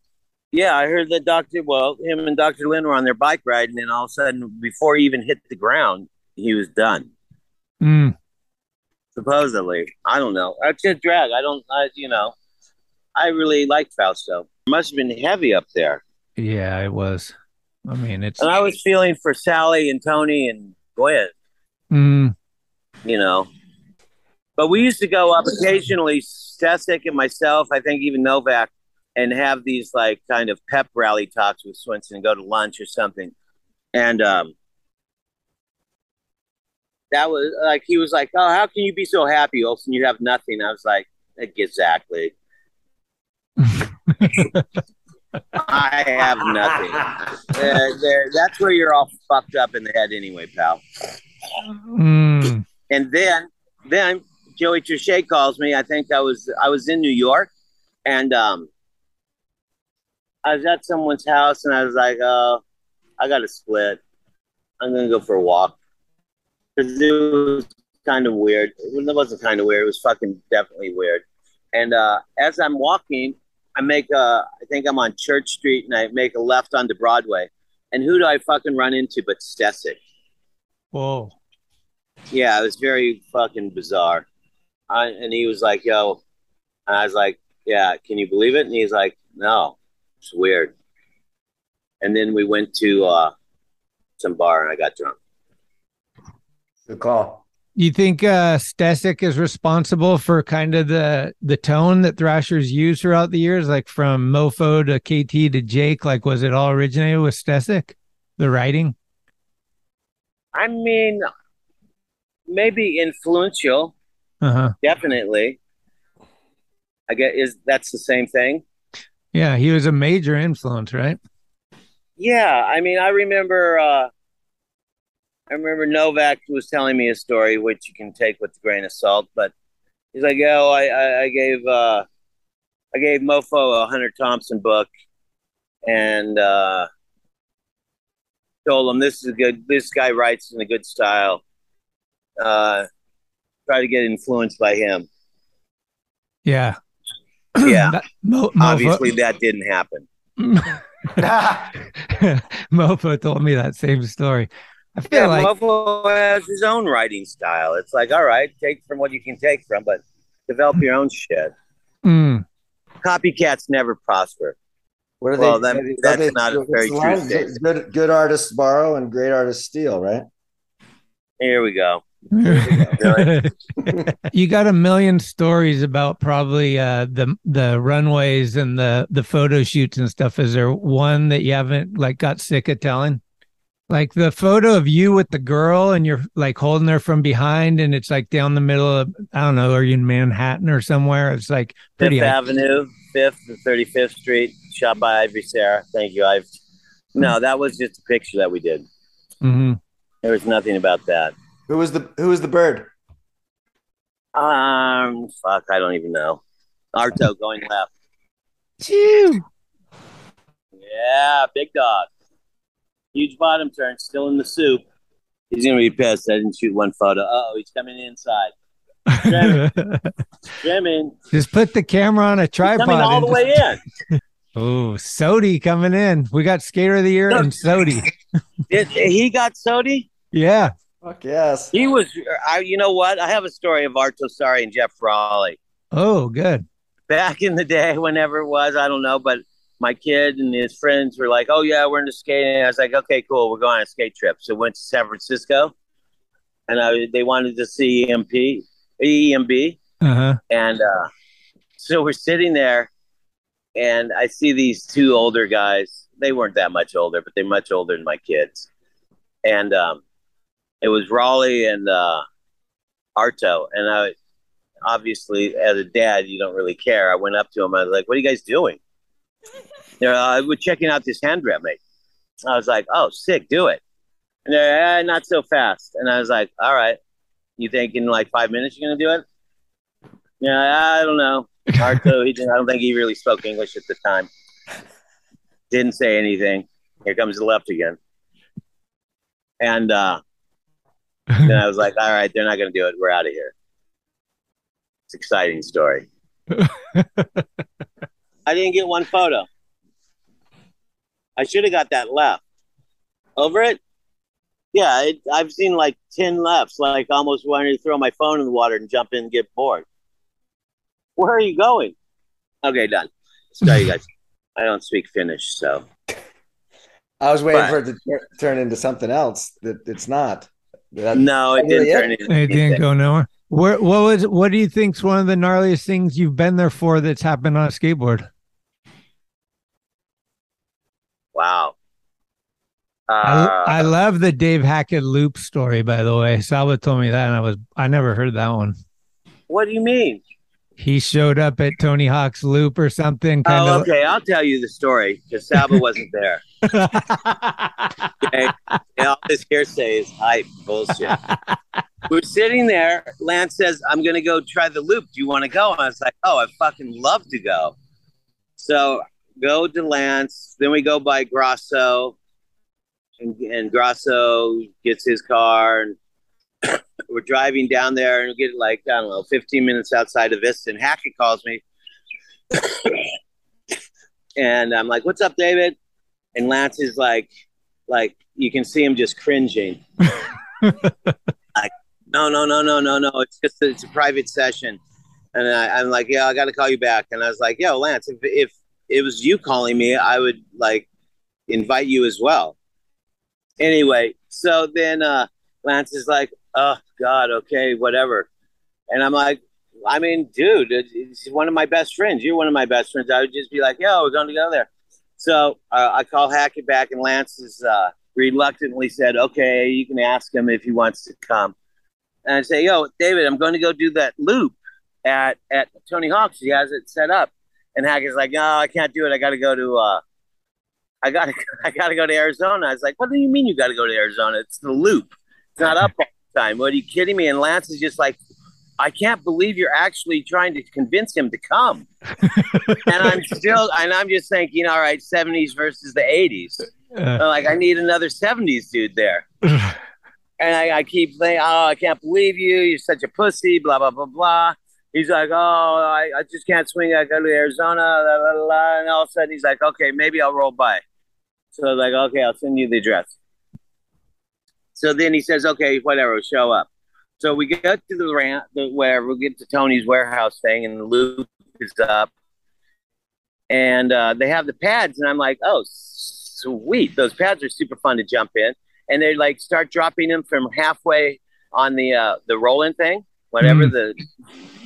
F: Yeah, I heard that Doctor. Well, him and Doctor Lynn were on their bike ride, and then all of a sudden, before he even hit the ground, he was done.
A: Mm.
F: Supposedly, I don't know. That's just drag. I don't. I, you know, I really liked Fausto. It Must have been heavy up there.
A: Yeah, it was. I mean, it's
F: And I was feeling for Sally and Tony and Gwen.
A: mm,
F: You know, But we used to go up occasionally, Stesic and myself, I think even Novak, and have these like kind of pep rally talks with Swenson and go to lunch or something. And um, that was like, he was like, Oh, how can you be so happy, Olson? You have nothing. I was like, Exactly. I have nothing. There, that's where you're all fucked up in the head anyway, pal.
A: Mm.
F: And then, then Joey Trichet calls me. I think I was I was in New York, and um, I was at someone's house, and I was like, "Oh, I got to split. I'm gonna go for a walk." Because it was kind of weird. It wasn't kind of weird. It was fucking definitely weird. And uh, as I'm walking, I make a. I think I'm on Church Street, and I make a left onto Broadway. And who do I fucking run into but Stesic?
A: Whoa.
F: Yeah, it was very fucking bizarre. I, and he was like, "Yo," and I was like, "Yeah, can you believe it?" And he's like, "No, it's weird." And then we went to uh, some bar, and I got drunk.
H: Good call.
A: You think uh Stesic is responsible for kind of the the tone that Thrashers used throughout the years, like from Mofo to KT to Jake? Like, was it all originated with Stesic? The writing?
F: I mean, maybe influential,
A: Uh huh.
F: definitely. I get is that's the same thing.
A: Yeah, he was a major influence, right?
F: Yeah, I mean, I remember. Uh, I remember Novak was telling me a story, which you can take with a grain of salt. But he's like, "Yo, I, I, I gave, uh, I gave Mofo a Hunter Thompson book, and uh, told him this is a good. This guy writes in a good style. Uh, try to get influenced by him.
A: Yeah.
F: Yeah,
A: That- Mo- Mofo-
F: obviously that didn't happen.
A: Mofo told me that same story. I feel
F: Yeah,
A: like
F: Mofo has his own writing style. It's like, all right, take from what you can take from, but develop your own shit.
A: Mm.
F: Copycats never prosper.
H: What are
F: Well,
H: they?
F: that- that's
H: they-
F: not a very true.
H: Good, good artists borrow and great artists steal, right?
F: Here we go.
A: you got a million stories about probably uh the the runways and the the photo shoots and stuff is there one that you haven't like got sick of telling like the photo of you with the girl and you're like holding her from behind and it's like down the middle of i don't know are you in manhattan or somewhere it's like
F: Fifth Avenue, Fifth and Thirty Fifth Street, shot by Ivory Serra. Thank you, Ive. No, that was just a picture that we did.
A: Mhm.
F: There was nothing about that.
H: Who was the Who was the bird?
F: Um, fuck, I don't even know. Arto going left.
A: Chew.
F: Yeah, big dog. Huge bottom turn, still in the soup. He's gonna be pissed. I didn't shoot one photo. Oh, he's coming inside. Trimming.
A: just put the camera on a
F: He's
A: tripod
F: coming all
A: and
F: the way in.
A: oh sodi coming in we got skater of the year and sodi
F: It, he got Sodi.
A: yeah
H: Fuck yes.
F: He was. I, you know what? I have a story of Arto Saari and Jeff Frawley.
A: oh good
F: back in the day, whenever it was, I don't know, but my kid and his friends were like, "Oh yeah, we're into skating." I was like, "Okay, cool, we're going on a skate trip." So we went to San Francisco, and I, they wanted to see EMP, EMB,
A: uh-huh
F: and uh, so we're sitting there, and I see these two older guys. They weren't that much older, but they're much older than my kids, and um, it was Raleigh and uh, Arto, and I obviously as a dad you don't really care. I went up to him. I was like, "What are you guys doing?" They're uh, we're checking out this hand grab mate. I was like, "Oh, sick, do it." And they're eh, not so fast. And I was like, "All right, you think in like five minutes you're gonna do it?" Yeah, I don't know. Arto, he didn't, I don't think he really spoke English at the time. Didn't say anything. Here comes the left again. And uh, then I was like, all right, they're not going to do it. We're out of here. It's an exciting story. I didn't get one photo. I should have got that left. Over it? Yeah, it, I've seen like 10 lefts, like almost wanting to throw my phone in the water and jump in and get bored. Where are you going? Okay, done. Sorry, guys. I don't speak Finnish, so.
H: I was waiting
F: But-
H: for it to tur- turn into something else that it's not. That-
F: No, it didn't
H: yeah?
F: turn into
A: It didn't go nowhere. Where, what was? What do you think's one of the gnarliest things you've been there for that's happened on a skateboard?
F: Wow.
A: I,
F: Uh,
A: I love the Dave Hackett loop story. By the way, Salba told me that, and I was I never heard that one.
F: what do you mean?
A: He showed up at Tony Hawk's loop or something. Kind
F: Oh,
A: of.
F: okay. I'll tell you the story because Salba wasn't there. Okay. And all this hearsay is hype bullshit. We're sitting there. Lance says, I'm going to go try the loop. Do you want to go? And I was like, oh, I fucking love to go. So go to Lance. Then we go by Grosso. And, and Grosso gets his car. And we're driving down there and we get like, I don't know, 15 minutes outside of Vista. And Hackett calls me. and I'm like, what's up, David? And Lance is like, like you can see him just cringing. like, no, no, no, no, no, no. It's just it's a private session. And I, I'm like, yeah, I got to call you back. And I was like, yo, Lance, if, if it was you calling me, I would like invite you as well. Anyway, so then uh, Lance is like, oh God, okay, whatever. And I'm like, I mean, dude, it- it's one of my best friends. You're one of my best friends. I would just be like, yo, we're going to go there. So uh, I call Hackett back, and Lance is uh, reluctantly said, okay, you can ask him if he wants to come. And I say, yo, David, I'm going to go do that loop at at Tony Hawk's. He has it set up. And Hackett's like, no, I can't do it. I got to go to, uh, I got to, I got to go to Arizona. I was like, what do you mean you got to go to Arizona? It's the loop. It's not up time. What are you kidding me? And Lance is just like, I can't believe you're actually trying to convince him to come. and I'm still, and I'm just thinking, all right, 70s versus the 80s. I'm like, I need another 70s dude there. And I, I keep saying, oh, I can't believe you. You're such a pussy, blah, blah, blah, blah. He's like, oh, I, I just can't swing. I go to Arizona, blah, blah, blah. And all of a sudden he's like, okay, maybe I'll roll by. So I was like, okay, I'll send you the address. So then he says, okay, whatever, show up. So we get to the ramp, the, wherever, we get to Tony's warehouse thing, and the loop is up. And uh, they have the pads, and I'm like, oh, sweet. Those pads are super fun to jump in. And they like start dropping them from halfway on the uh, the rolling thing, whatever
K: Mm.
F: the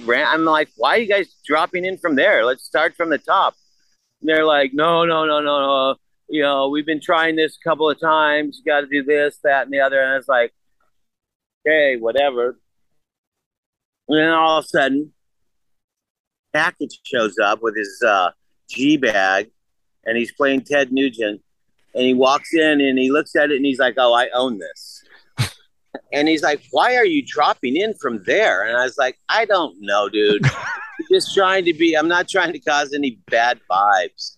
F: ramp. I'm like, why are you guys dropping in from there? Let's start from the top. And they're like, no, no, no, no, no. You know, we've been trying this a couple of times. You got to do this, that, and the other. And it's like, okay, whatever. And then all of a sudden, Hackett shows up with his uh, G bag and he's playing Ted Nugent. And he walks in and he looks at it and he's like, oh, I own this. and he's like, why are you dropping in from there? And I was like, I don't know, dude. Just trying to be, I'm not trying to cause any bad vibes.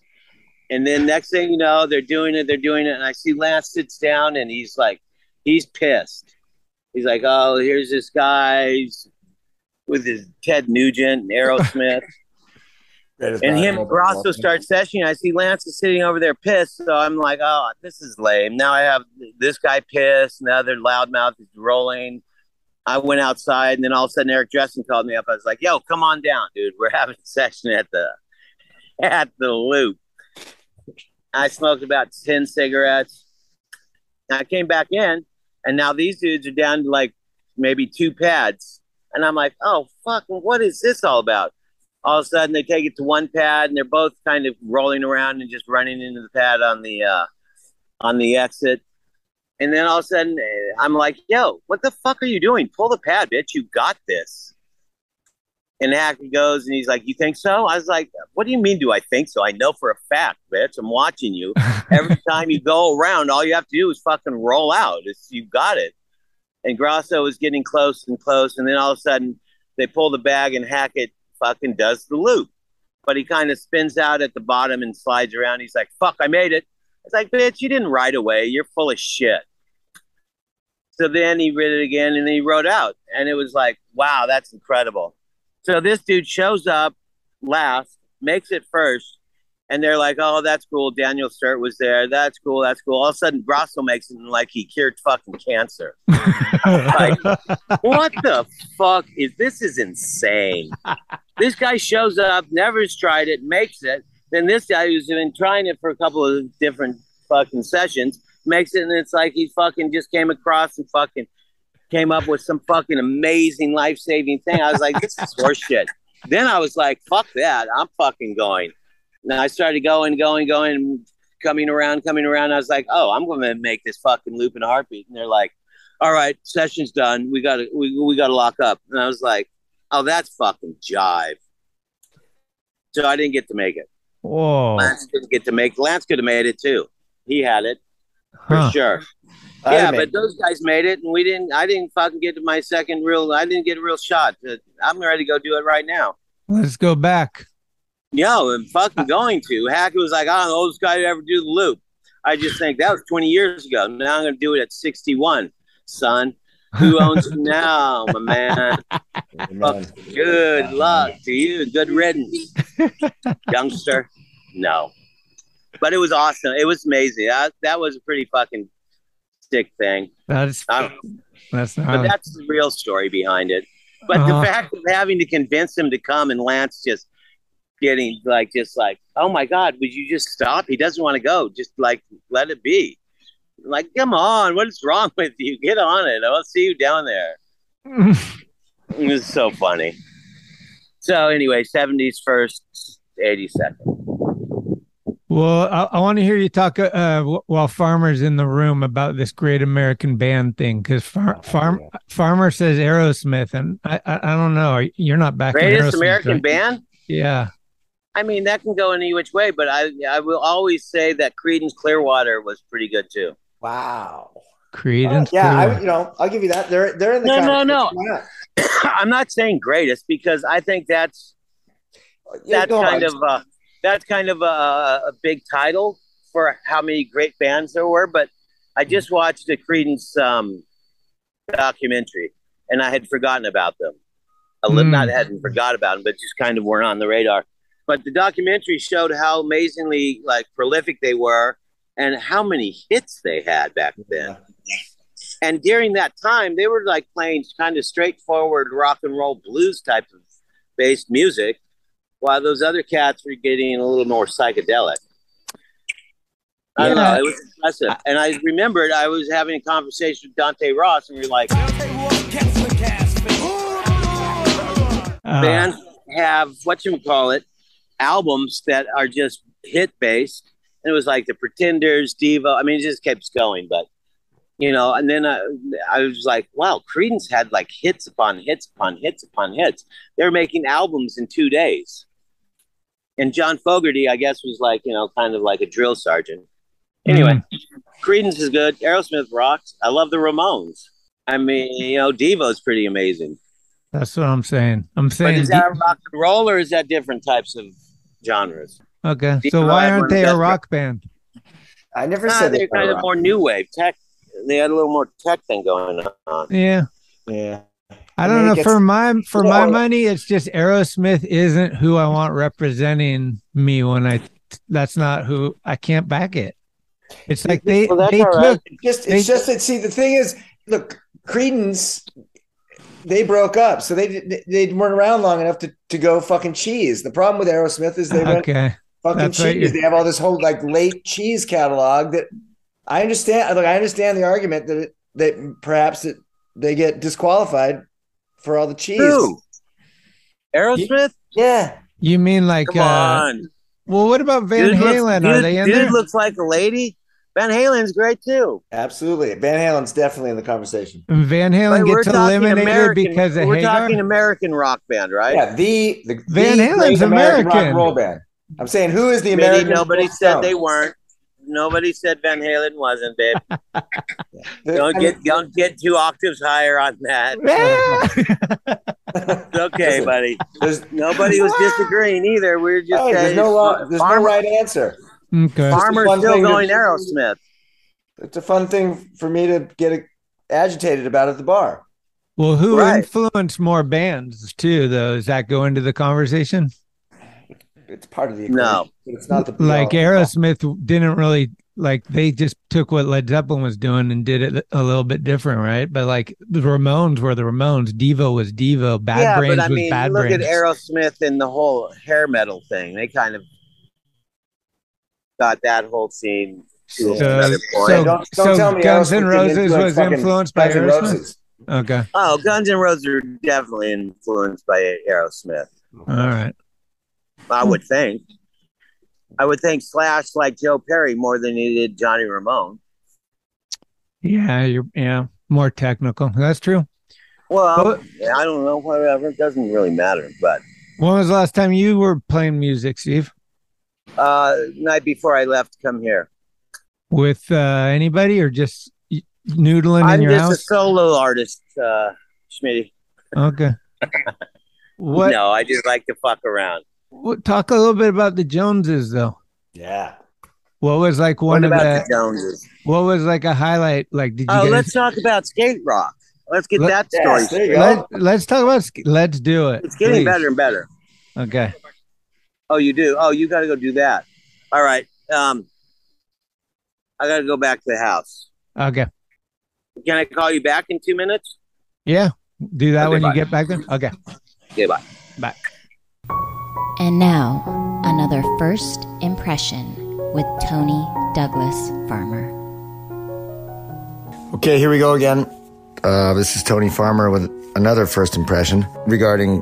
F: And then next thing you know, they're doing it, they're doing it. And I see Lance sits down and he's like, he's pissed. He's like, oh, here's this guy he's with his Ted Nugent and Aerosmith. And him Grosso
H: player.
F: start sessioning. I see Lance is sitting over there pissed. So I'm like, oh, this is lame. Now I have this guy pissed, and the other loudmouth is rolling. I went outside, and then all of a sudden Eric Dressen called me up. I was like, yo, come on down, dude. We're having a session at the at the loop. I smoked about 10 cigarettes. I came back in, and now these dudes are down to like maybe two pads. And I'm like, oh, fucking, what is this all about? All of a sudden, they take it to one pad, and they're both kind of rolling around and just running into the pad on the uh, on the exit. And then all of a sudden, I'm like, yo, what the fuck are you doing? Pull the pad, bitch. You got this. And Hackett goes and he's like, You think so? I was like, What do you mean, do I think so? I know for a fact, bitch. I'm watching you. Every time you go around, all you have to do is fucking roll out. It's, you got it. And Grosso is getting close and close. And then all of a sudden, they pull the bag and Hackett fucking does the loop. But he kind of spins out at the bottom and slides around. He's like, Fuck, I made it. It's like, Bitch, you didn't ride away. You're full of shit. So then he read it again and he wrote out. And it was like, wow, that's incredible. So this dude shows up last, makes it first, and they're like, oh, that's cool. Daniel Sturt was there. That's cool. That's cool. All of a sudden, Grosso makes it like he cured fucking cancer. like, what the fuck is this? Is insane. this guy shows up, never has tried it, makes it. Then this guy who's been trying it for a couple of different fucking sessions makes it, and it's like he fucking just came across and fucking came up with some fucking amazing life saving thing. I was like, this is horseshit. Then I was like, fuck that. I'm fucking going. And I started going, going, going, coming around, coming around. I was like, oh, I'm going to make this fucking loop in a heartbeat. And they're like, all right, session's done. We got to we, we got to lock up. And I was like, oh, that's fucking jive. So I didn't get to make it.
A: Whoa.
F: Lance didn't get to make. Lance could have made it too. He had it for
A: Huh.
F: sure.
H: I
F: yeah,
H: made
F: but those guys made it, and we didn't. I didn't fucking get to my second real. I didn't get a real shot. Uh, I'm ready to go do it right now.
A: Let's go back.
F: Yo, I'm fucking going to. Hackett was like, I don't know, this guy ever do the loop. I just think that was 20 years ago. Now I'm going to do it at 61, son. Who owns it now, my man?
H: Man.
F: Good luck to you. Good riddance, youngster. No, but it was awesome. It was amazing. That, that was a pretty fucking sick thing.
A: That's
F: I,
A: that's
F: but that's the real story behind it. But
A: Uh-huh.
F: the fact of having to convince him to come and Lance just getting like, just like, oh my God, would you just stop? He doesn't want to go. Just like, let it be. Like, come on, what is wrong with you? Get on it. I'll see you down there. It was so funny. So anyway, 70s first, 80 second.
A: Well, I, I want to hear you talk uh, while Farmer's in the room about this Great American Band thing because far, farm, Farmer says Aerosmith, and I, I I don't know. You're not back. in
F: Greatest
A: Aerosmith,
F: American
A: right?
F: band?
A: Yeah.
F: I mean, that can go any which way, but I I will always say that Creedence Clearwater was pretty good too.
H: Wow.
A: Creedence.
H: yeah, I, you know, I'll give you that. They're they're in the
F: No, no, no.
H: conversation. Why not?
F: I'm not saying greatest because I think that's
H: Yeah,
F: that's
H: go
F: kind
H: on.
F: of a that's kind of a, a big title for how many great bands there were. But I just watched the Creedence um, documentary, and I had forgotten about them. I
A: Hmm.
F: not hadn't forgot about them, but just kind of weren't on the radar. But the documentary showed how amazingly like prolific they were, and how many hits they had back then. And during that time, they were like playing kind of straightforward rock and roll blues type of based music, while those other cats were getting a little more psychedelic. I don't know. It was impressive. And I remembered I was having a conversation with Dante Ross, and we were like,
A: Uh,
F: bands have what you call it albums that are just hit based and it was like the pretenders devo i mean it just keeps going but you know and then I, I was like wow creedence had like hits upon hits upon hits upon hits they were making albums in two days and john fogerty i guess was like you know kind of like a drill sergeant anyway mm-hmm. creedence is good aerosmith rocks i love the ramones i mean you know devo's pretty amazing
A: That's what I'm saying. I'm saying.
F: but
A: saying.
F: is that rock and roll or is that different types of genres?
A: okay.
F: Deep
A: So why aren't they a rock band?
H: I never
F: Nah,
H: said
F: they're
H: they were
F: kind of
H: rock.
F: more new wave tech. They had a little more tech thing going on.
A: Yeah.
H: Yeah.
A: I
H: I
A: don't know.
H: gets-
A: for my for
H: Yeah.
A: my money, it's just Aerosmith isn't who I want representing me when I. That's not who I can't back it. It's like they
F: Well,
A: they
F: all right.
A: took
H: It's just
A: They-
H: it's just that see the thing is look Creedence they broke up so they they, they weren't around long enough to, to go fucking cheese. The problem with Aerosmith is they went
A: okay.
H: fucking
A: That's right.
H: cheese. They have all this whole like late cheese catalog that I understand. Look, I understand the argument that it, that perhaps it, they get disqualified for all the cheese.
F: Who? Aerosmith?
H: Yeah,
A: You mean like
F: Come
A: uh
F: on.
A: well what about Van
F: Dude looks-
A: Halen? Are
F: dude-
A: they in
F: dude
A: there?
F: looks like a lady. Van Halen's great too.
H: absolutely. Van Halen's definitely in the conversation.
A: Van Halen
F: Wait, we're
A: gets
F: talking
A: eliminated
F: American-
A: because of
F: We're
A: Hagar.
F: talking American rock band, right?
H: Yeah, the, the
A: Van
H: the
A: Halen's
H: great American rock and roll band. I'm saying who is the American?
F: Maybe
H: American?
F: nobody said they weren't. Nobody said Van Halen wasn't, babe. Don't get don't get two octaves higher on that. It's okay,
H: Listen,
F: buddy.
H: there's,
F: Nobody was disagreeing either. We are just
H: hey, there's no lo- there's no right answer.
A: okay.
F: Farmer's still
H: thing to-
F: going Aerosmith.
H: It's a fun thing for me to get agitated about at the bar.
A: Well, who
F: Right.
A: influenced more bands too though? Does that go into the conversation?
H: It's part of the
F: No.
H: equation, but it's not the
A: like. Aerosmith didn't really like they just took what Led Zeppelin was doing and did it a little bit different, right? But like the Ramones were the Ramones, Devo was Devo, Bad
F: yeah,
A: Brains
F: but I
A: was
F: mean,
A: Bad
F: look
A: Brains.
F: at Aerosmith and the whole hair metal thing. They kind of got that whole scene to
A: So-
F: another point.
A: so-
H: don't, don't
A: so
H: tell me
A: Guns
H: Aerosmith
A: N' Roses was influenced by
H: Guns
A: Aerosmith?
H: Roses.
A: Okay.
F: Oh, Guns N' Roses are definitely influenced by Aerosmith.
A: All right.
F: I would think. I would think Slash like Joe Perry more than he did Johnny Ramone.
A: Yeah, you're yeah more technical. That's true.
F: Well,
A: But-
F: I don't know. Whatever. It doesn't really matter. But
A: When was the last time you were playing music, Steve?
F: uh, night before I left come here,
A: With uh, anybody or just noodling
F: I'm
A: in your
F: just a solo artist, uh, Schmitty.
A: Okay. What,
F: No, I just like to fuck around.
A: What? Talk a little bit about the Joneses, though.
H: Yeah.
A: What was like
F: What
A: one of
F: about
A: the?
F: the Joneses?
A: What was like a highlight? Like, did you
F: Oh,
A: guys?
F: let's talk about skate rock. Let's get
A: Let-
F: that story
H: there
F: straight.
H: you go.
A: Let, let's talk about. Let's do it.
F: It's getting
A: please.
F: better and better.
A: Okay.
F: Oh, you do? Oh, you got to go do that. All right. Um, I got to go back to the house.
A: Okay.
F: Can I call you back in two minutes?
A: Yeah. Do that
F: Okay,
A: when you get back there. Okay.
F: Okay, bye.
A: Bye.
E: And now, another first impression with Tony Douglas Farmer.
H: Okay, here we go again. Uh, this is Tony Farmer with another first impression regarding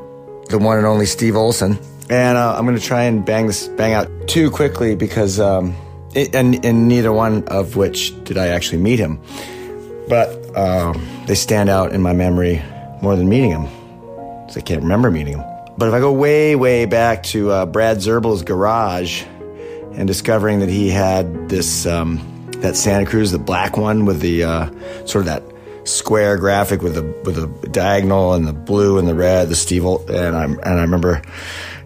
H: the one and only Steve Olson. And uh, I'm going to try and bang this bang out too quickly because, um, it, and in neither one of which did I actually meet him. But um, they stand out in my memory more than meeting him. 'cause I can't remember meeting him. But if I go way, way back to uh, Brad Zerbel's garage and discovering that he had this um, that Santa Cruz, the black one with the uh, sort of that square graphic with the with the diagonal and the blue and the red, the Steve and I and I remember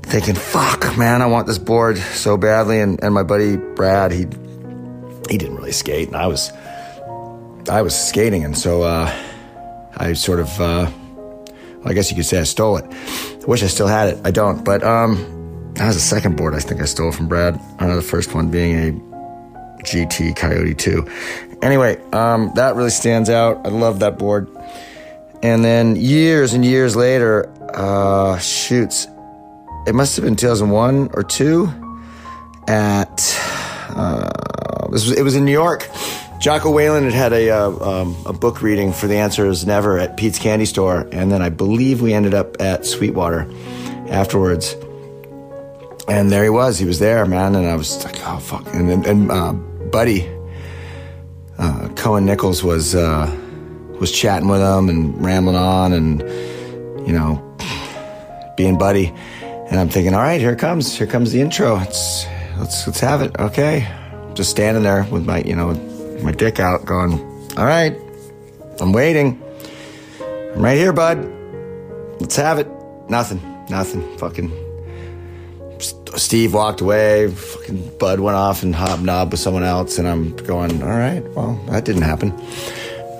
H: thinking, "Fuck, man, I want this board so badly." And and my buddy Brad, he he didn't really skate, and I was I was skating, and so uh, I sort of. Uh, well, I guess you could say I stole it. I wish I still had it. I don't, but um, that was the second board I think I stole from Brad. I know the first one being a GT Coyote 2. Anyway, um, that really stands out. I love that board. And then years and years later, uh, shoots, it must have been 2001 or 2 at, uh, this was, it was in New York. Jocko Weyland had had a, uh, um, a book reading for The Answer is Never at Pete's Candy Store. And then I believe we ended up at Sweetwater afterwards. And there he was. He was there, man. And I was like, oh, fuck. And, and, and uh, Buddy, uh, Cohen Nichols was, uh, was chatting with him and rambling on and, you know, being Buddy. And I'm thinking, all right, here comes. Here comes the intro. Let's, let's, let's have it. Okay. Just standing there with my, you know, my dick out going, all right, I'm waiting. I'm right here, bud. Let's have it. Nothing. Nothing. Fucking Steve walked away. Fucking Bud went off and hobnobbed with someone else, and I'm going, all right, well, that didn't happen.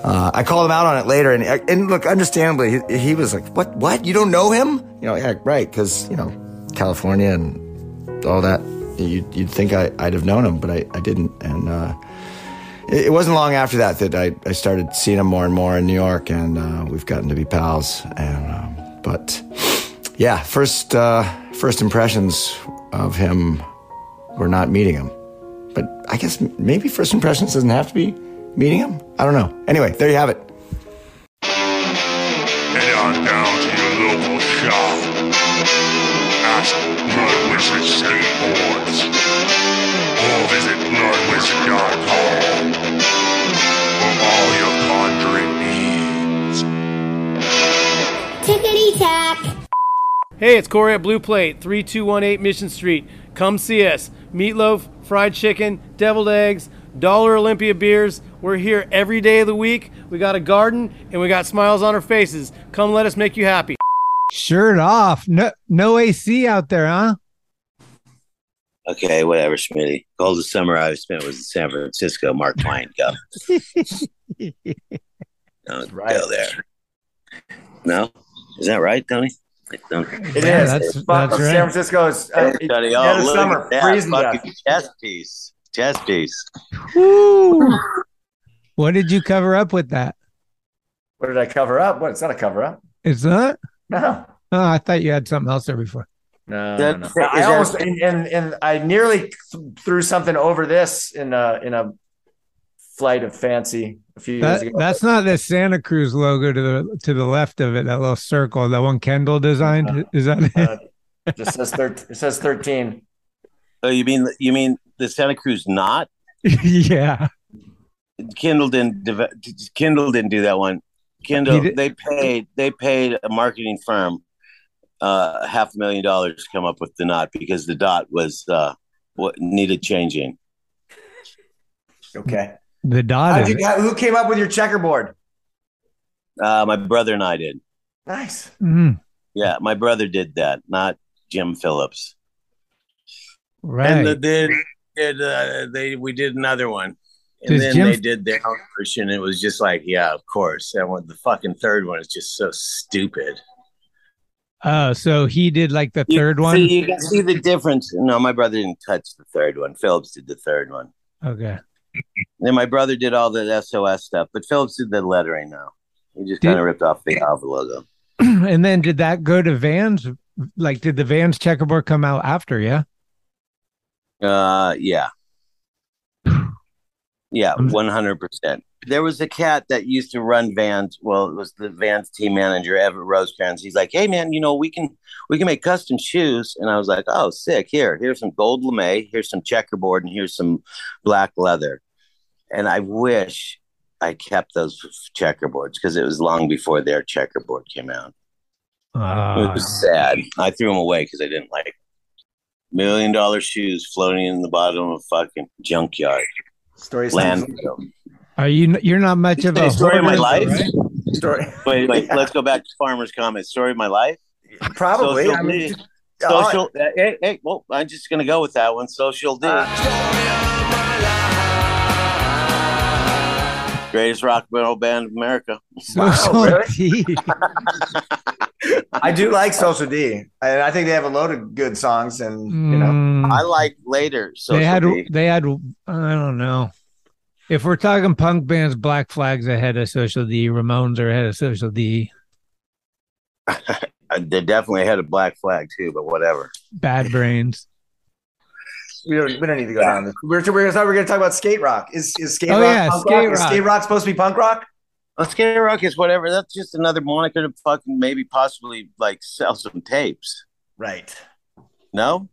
H: Uh, I called him out on it later, and and look, understandably, he, he was like, "What? What? You don't know him? You know, yeah, right? Because you know, California and all that. You, you'd think I, I'd have known him, but I, I didn't. And uh, it, wasn't long after that that I, I started seeing him more and more in New York, and uh, we've gotten to be pals. And um, but yeah, first uh, first impressions of him were not meeting him. But I guess maybe first impressions doesn't have to be meeting him. I don't know. Anyway, there you have it.
G: Tickety.
J: Hey, it's Corey at Blue Plate, 3218 Mission Street. Come see us. Meatloaf, fried chicken, deviled eggs, Dollar Olympia beers. We're here every day of the week. We got a garden and we got smiles on our faces. Come let us make you happy.
A: Shirt off. No, no AC out there, huh?
F: Okay, whatever, Smitty. Coldest summer I've spent was in San Francisco. Mark Twain, go. Don't go there. No, is that right, Tony? Don't.
H: It
A: Yeah,
H: is.
A: that's-
H: Fuck,
A: that's
H: San
A: right.
H: Francisco is uh,
F: Hey, Tony,
H: yeah,
F: oh,
H: the
F: look
H: summer
F: at that
H: freezing to death.
F: fucking chest piece. Chest piece.
A: Woo. what did you cover up with that?
H: What did I cover up? What? It's not a cover up.
A: It's not.
H: No.
A: Oh, I thought you had something else there before.
H: No,
F: That-
H: no, no. I almost and, and and I nearly th- threw something over this in a in a Flight of Fancy a few years ago.
A: that's not the Santa Cruz logo to the to the left of it. That little circle, that one Kendall designed. Is that it?
H: Uh, it just says thir- it says thirteen.
F: Oh, you mean you mean the Santa Cruz not?
A: yeah.
F: Kendall didn't deve- Kendall didn't do that one.
A: Kendall did-
F: they paid they paid a marketing firm uh half a million dollars to come up with the knot because the dot was uh what needed changing.
H: Okay.
A: The dot.
H: You- who came up with your checkerboard?
F: Uh my brother and I did.
H: Nice.
A: Mm,
F: Yeah, my brother did that, not Jim Phillips.
A: right.
L: And the, then did uh, they we did another one, and
A: Does
L: then
A: Jim-
L: they did their own version. It was just like, yeah, of course. And what the fucking third one is just so stupid.
A: oh, so he did like the
F: You-
A: third one.
F: See, you can see the difference. No, my brother didn't touch the third one. Phillips did the third one.
A: Okay.
F: Then my brother did all the SOS stuff, but Phillips did the lettering now. He just kind of ripped off the Alpha logo.
A: and then did that go to Vans? Like, did the Vans checkerboard come out after? Yeah.
F: Uh, yeah, yeah, one hundred percent. There was a cat that used to run Vans. Well, it was the Vans team manager, Everett Rosecrans. He's like, "Hey, man, you know we can we can make custom shoes." And I was like, "Oh, sick! Here, here's some gold lame, here's some checkerboard, and here's some black leather." And I wish I kept those checkerboards because it was long before their checkerboard came out. It
A: Ah,
F: was sad. I threw them away because I didn't like million dollar shoes floating in the bottom of a fucking junkyard.
H: Stories.
F: Landfill.
A: are you? You're not much of a
F: Story of my life.
A: right?
H: Story.
F: Wait, wait. Let's go back to farmer's comment. Story of my life.
H: Probably.
F: Social
H: I mean,
F: D.
H: oh,
F: Social. uh, hey, hey. Well, I'm just gonna go with that one. Social D. Greatest rock and roll band of America.
A: Social
H: really?
A: D.
H: I do like Social D, and I think they have a load of good songs. And you know,
A: Mm,
F: I like later. Social
A: they had.
F: D.
A: They had. I don't know. If we're talking punk bands, Black Flag's ahead of Social D. Ramones are ahead of Social D.
F: Uh, They definitely had a black flag too, but whatever.
A: Bad Brains.
H: We don't we don't need to go down this. We're we're, thought we were going to talk about skate rock. Is is skate
A: Oh,
H: rock
A: yeah,
H: punk
A: skate
H: rock? Is skate rock supposed to be punk rock?
F: Well, skate rock is whatever. That's just another moniker to fucking maybe possibly like sell some tapes.
H: Right.
F: No,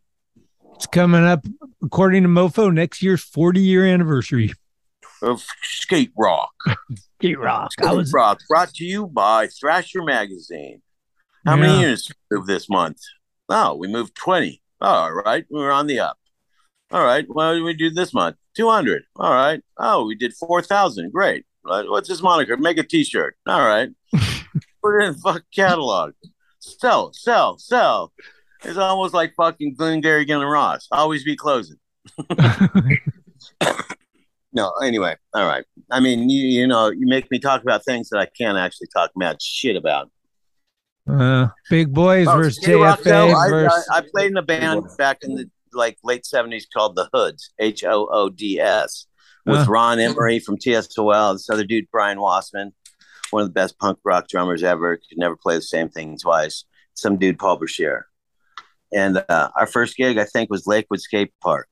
A: It's coming up, according to Mofo, next year's 40 year anniversary.
F: of skate rock.
A: Skate Rock. I
F: Skate
A: was
F: rock brought to you by Thrasher Magazine. How many
A: Yeah.
F: units did we move this month? Oh, we moved twenty. All right, we were on the up. All right, Well, we do this month? Two hundred. All right. Oh, we did four thousand. Great. Right, What's this moniker? Make a T-shirt. All right. Put it in the fucking catalog. Sell, sell, sell. It's almost like fucking Glengarry Glen Ross. Always be closing. no, anyway, all right. I mean, you you know, you make me talk about things that I can't actually talk mad shit about.
A: uh, Big Boys
F: Oh,
A: versus
F: Skid Row, though,
A: JFA
F: I. I, I played in a band back in the like late seventies called the Hoods, H O O D S, with
A: Huh.
F: Ron Emery from TSOL, this other dude Brian Wassman, one of the best punk rock drummers ever. Could never play the same thing twice. Some dude Paul Brashear. And uh, our first gig, I think, was Lakewood Skate Park.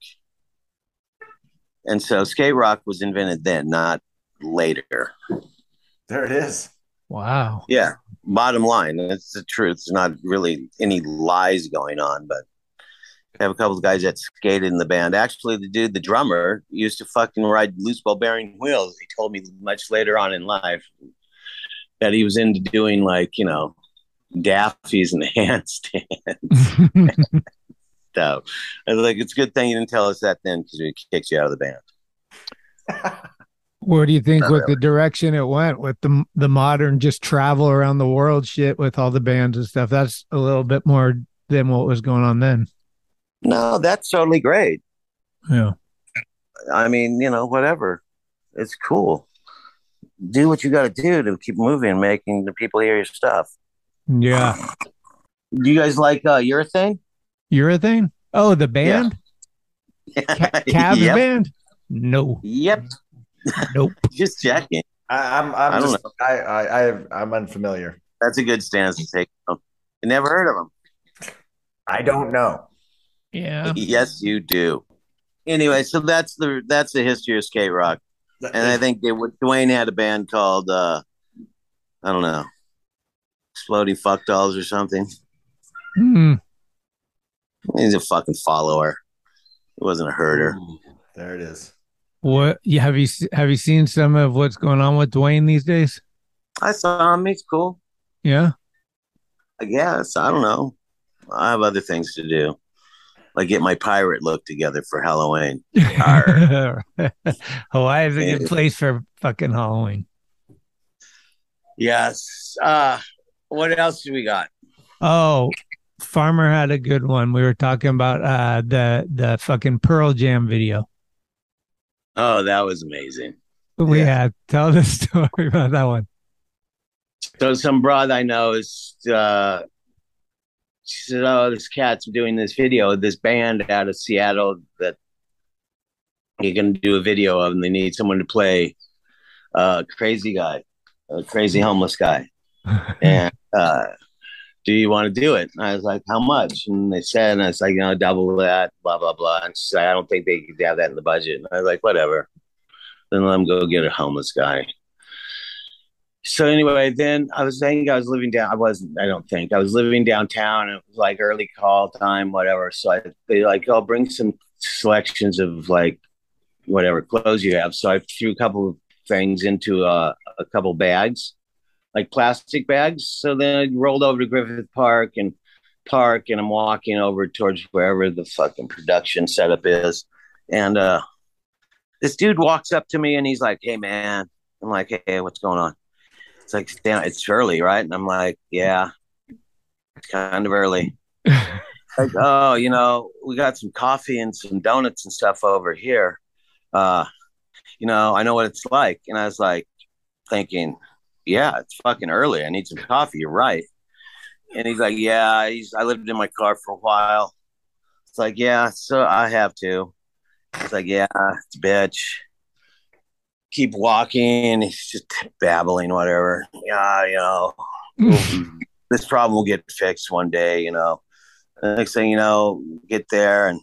F: And so skate rock was invented then, not later.
H: There it is.
A: wow.
F: Yeah. Bottom line, it's the truth. There's not really any lies going on, but I have a couple of guys that skated in the band. Actually, the dude, the drummer, used to fucking ride loose ball bearing wheels. He told me much later on in life that he was into doing like, you know, daffies and handstands. so I was like, it's a good thing you didn't tell us that then because we kicked you out of the band.
A: What do you think
F: Not
A: with the direction it went with the the modern just travel around the world shit with all the bands and stuff? That's a little bit more than what was going on then.
F: No, that's totally great.
A: Yeah.
F: I mean, you know, whatever. It's cool. Do what you got to do to keep moving, making the people hear your stuff.
A: Yeah.
F: Do you guys like uh, urethane?
A: Urethane? Oh, the band? Ca- Cavs
F: Yep.
A: band? No.
F: Yep.
A: Nope.
F: Just checking.
H: I, I'm I'm
F: I don't
H: just I I I have, I'm unfamiliar.
F: That's a good stance to take. You never heard of them?
H: I don't know.
A: Yeah.
F: Yes, you do. Anyway, so that's the that's the history of skate rock. and I think they, Duane had a band called uh, I don't know, Exploding Fuck Dolls or something.
A: Hmm.
F: He's a fucking follower. He wasn't a herder.
H: There it is.
A: What? Yeah, have you have you seen some of what's going on with Duane these days?
F: I saw him. He's cool.
A: Yeah.
F: I guess. I don't know. I have other things to do. Like get my pirate look together for Halloween.
A: Hawaii is a good place for fucking Halloween.
F: Yes. Uh what else do we got?
A: Oh, Farmer had a good one. We were talking about uh the the fucking Pearl Jam video.
F: Oh, that was amazing.
A: We had tell the story about that one.
F: So some broad I know is uh she said, Oh, this cat's doing this video, this band out of Seattle that you're gonna do a video of and they need someone to play uh crazy guy, a crazy homeless guy. and uh do you want to do it? And I was like, How much? And they said, and I was like, you know, double that, blah, blah, blah. And she said, I don't think they could have that in the budget. And I was like, whatever. Then let them go get a homeless guy. So anyway, then I was saying I was living down. I wasn't. I don't think I was living downtown. And it was like early call time, whatever. So I they like, oh, bring some selections of like whatever clothes you have. So I threw a couple of things into uh, a couple bags, like plastic bags. So then I rolled over to Griffith Park and park, and I'm walking over towards wherever the fucking production setup is, and uh, this dude walks up to me and he's like, "Hey, man." I'm like, "Hey, what's going on?" It's like, damn, it's early, right? And I'm like, yeah, it's kind of early. like, oh, you know, we got some coffee and some donuts and stuff over here. Uh, you know, I know what it's like. And I was like, thinking, yeah, it's fucking early. I need some coffee. You're right. And he's like, yeah, he's, I lived in my car for a while. It's like, yeah, so I have to. It's like, yeah, it's a bitch keep walking. He's just babbling, whatever. Yeah, you know, this problem will get fixed one day, you know. The next thing you know, get there and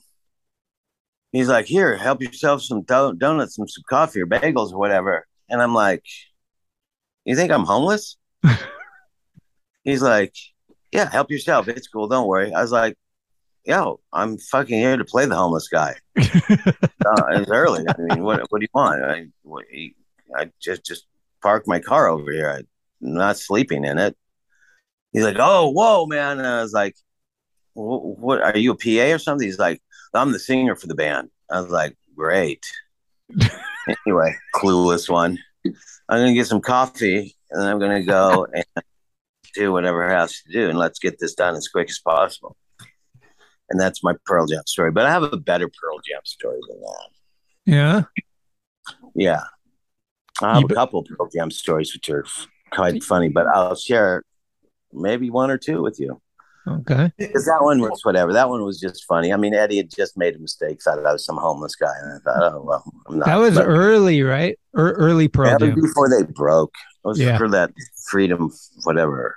F: he's like, Here, help yourself some do- donuts, some, some coffee or bagels or whatever. And I'm like, You think I'm homeless? he's like, Yeah, help yourself. It's cool. Don't worry. I was like, Yo, I'm fucking here to play the homeless guy. uh, it's early. I mean, what what do you want? I what, I just just parked my car over here. I'm not sleeping in it. He's like, "Oh, whoa, man!" And I was like, "What? are you a PA or something?" He's like, "I'm the singer for the band." I was like, "Great." anyway, clueless one. I'm gonna get some coffee, and then I'm gonna go and do whatever I have to do, and let's get this done as quick as possible. And that's my Pearl Jam story. But I have a better Pearl Jam story than that.
A: Yeah.
F: Yeah. I have a couple of Pearl Jam stories which are quite funny, but I'll share maybe one or two with you.
A: Okay.
F: Because that one was whatever. That one was just funny. I mean, Eddie had just made a mistake, thought I was some homeless guy. And I thought, oh, well, I'm not.
A: That was
F: But
A: early, right? Or early Pearl Jam.
F: before they broke. It was
A: Yeah.
F: for that freedom, whatever.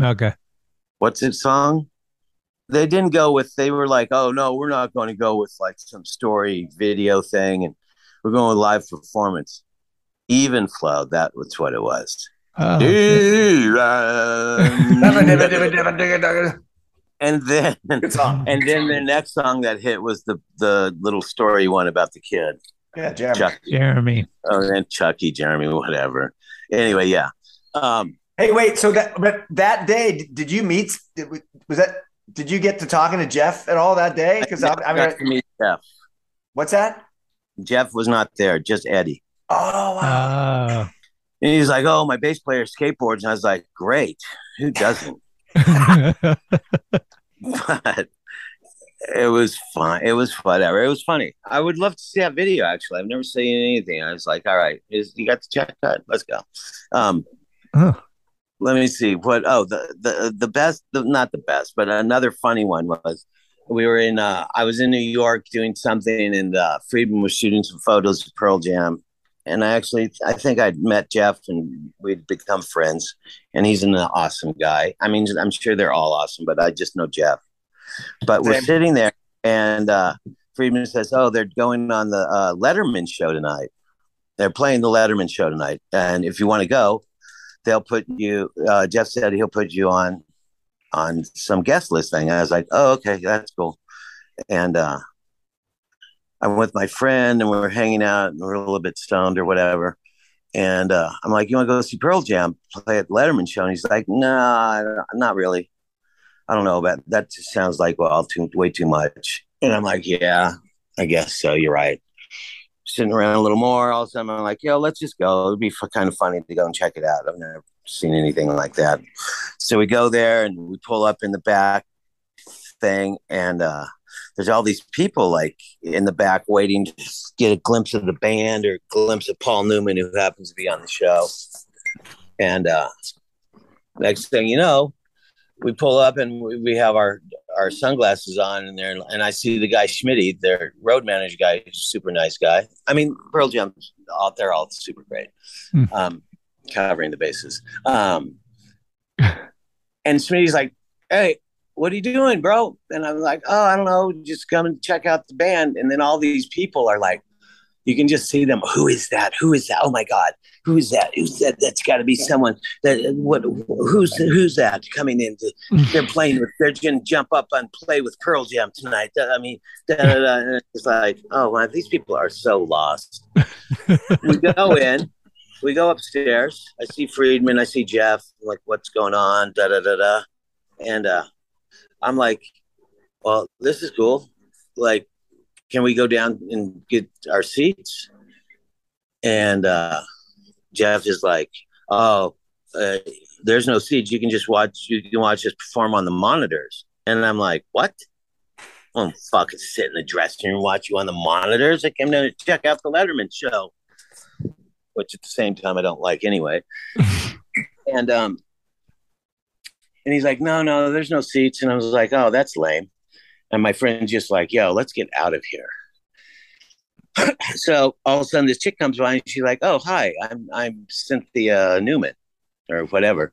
A: Okay.
F: What's it song? They didn't go with, they were like, oh, no, we're not going to go with like some story video thing. And we're going with live performance. Even flow, that was what it was.
A: Oh,
F: and then and then the next song that hit was the the little story one about the kid.
H: Yeah, Jeremy.
F: Chucky.
A: Jeremy.
F: Oh, and Chucky, Jeremy, whatever. Anyway, yeah. Um,
H: Hey, wait. So that but that day, did you meet? Was that? Did you get to talking to Jeff at all that day? Because I, I
F: got to meet Jeff.
H: what's that?
F: Jeff was not there, just Eddie.
H: Oh wow.
A: Oh.
F: And he's like, "Oh, my bass player skateboards," and I was like, "Great, who doesn't?" but it was fun. It was whatever. It was funny. I would love to see that video. Actually, I've never seen anything. I was like, "All right, is you got the check cut? Let's go." Um,
A: Oh.
F: Let me see what. Oh, the the the best, the, not the best, but another funny one was we were in. Uh, I was in New York doing something, and uh, Friedman was shooting some photos of Pearl Jam. And I actually, I think I'd met Jeff, and we'd become friends. And he's an awesome guy. I mean, I'm sure they're all awesome, but I just know Jeff. But we're sitting there, and uh, Friedman says, "Oh, they're going on the uh, Letterman show tonight." they're playing the Letterman show tonight, and if you want to go, they'll put you. Uh, Jeff said he'll put you on on some guest list thing. I was like, oh, okay, that's cool. And uh, I went with my friend, and we were hanging out, and we are a little bit stoned or whatever. And uh, I'm like, you want to go see Pearl Jam play at Letterman show? And he's like, nah, not really. I don't know about that. Just sounds like well, too way too much. And I'm like, yeah, I guess so. You're right. Sitting around a little more, all of a sudden I'm like, yo, let's just go. It'd be f- kind of funny to go and check it out. I've never seen anything like that. So we go there and we pull up in the back thing, and uh, there's all these people like in the back waiting to get a glimpse of the band or glimpse of Paul Newman, who happens to be on the show. And uh, next thing you know, we pull up and we, we have our our sunglasses on and there and I see the guy Schmitty, their road manager guy, super nice guy. I mean, Pearl Jam's all they're all super great. Hmm. Um, covering the bases. Um, and Schmitty's like, Hey, what are you doing, bro? And I'm like, Oh, I don't know, just come and check out the band. And then all these people are like, you can just see them. Who is that? Who is that? Oh my God. Who is that? Who's that? That's got to be someone that what who's who's that coming in? To, they're playing with they're gonna jump up and play with Pearl Jam tonight. I mean, da, da, da. it's like, oh man, these people are so lost. we go in, we go upstairs. I see Friedman, I see Jeff, I'm like, what's going on? Da da da da. And uh I'm like, well, this is cool. Like can we go down and get our seats? And uh, Jeff is like, oh, uh, there's no seats. You can just watch. You can watch us perform on the monitors. And I'm like, what? I'm fucking sit in the dressing room and watch you on the monitors. I came down to check out the Letterman show, which at the same time I don't like anyway. and um, and he's like, no, no, there's no seats. And I was like, oh, that's lame. And my friend's just like, yo, let's get out of here. so all of a sudden this chick comes by and she's like, Oh, hi, I'm I'm Cynthia Newman or whatever.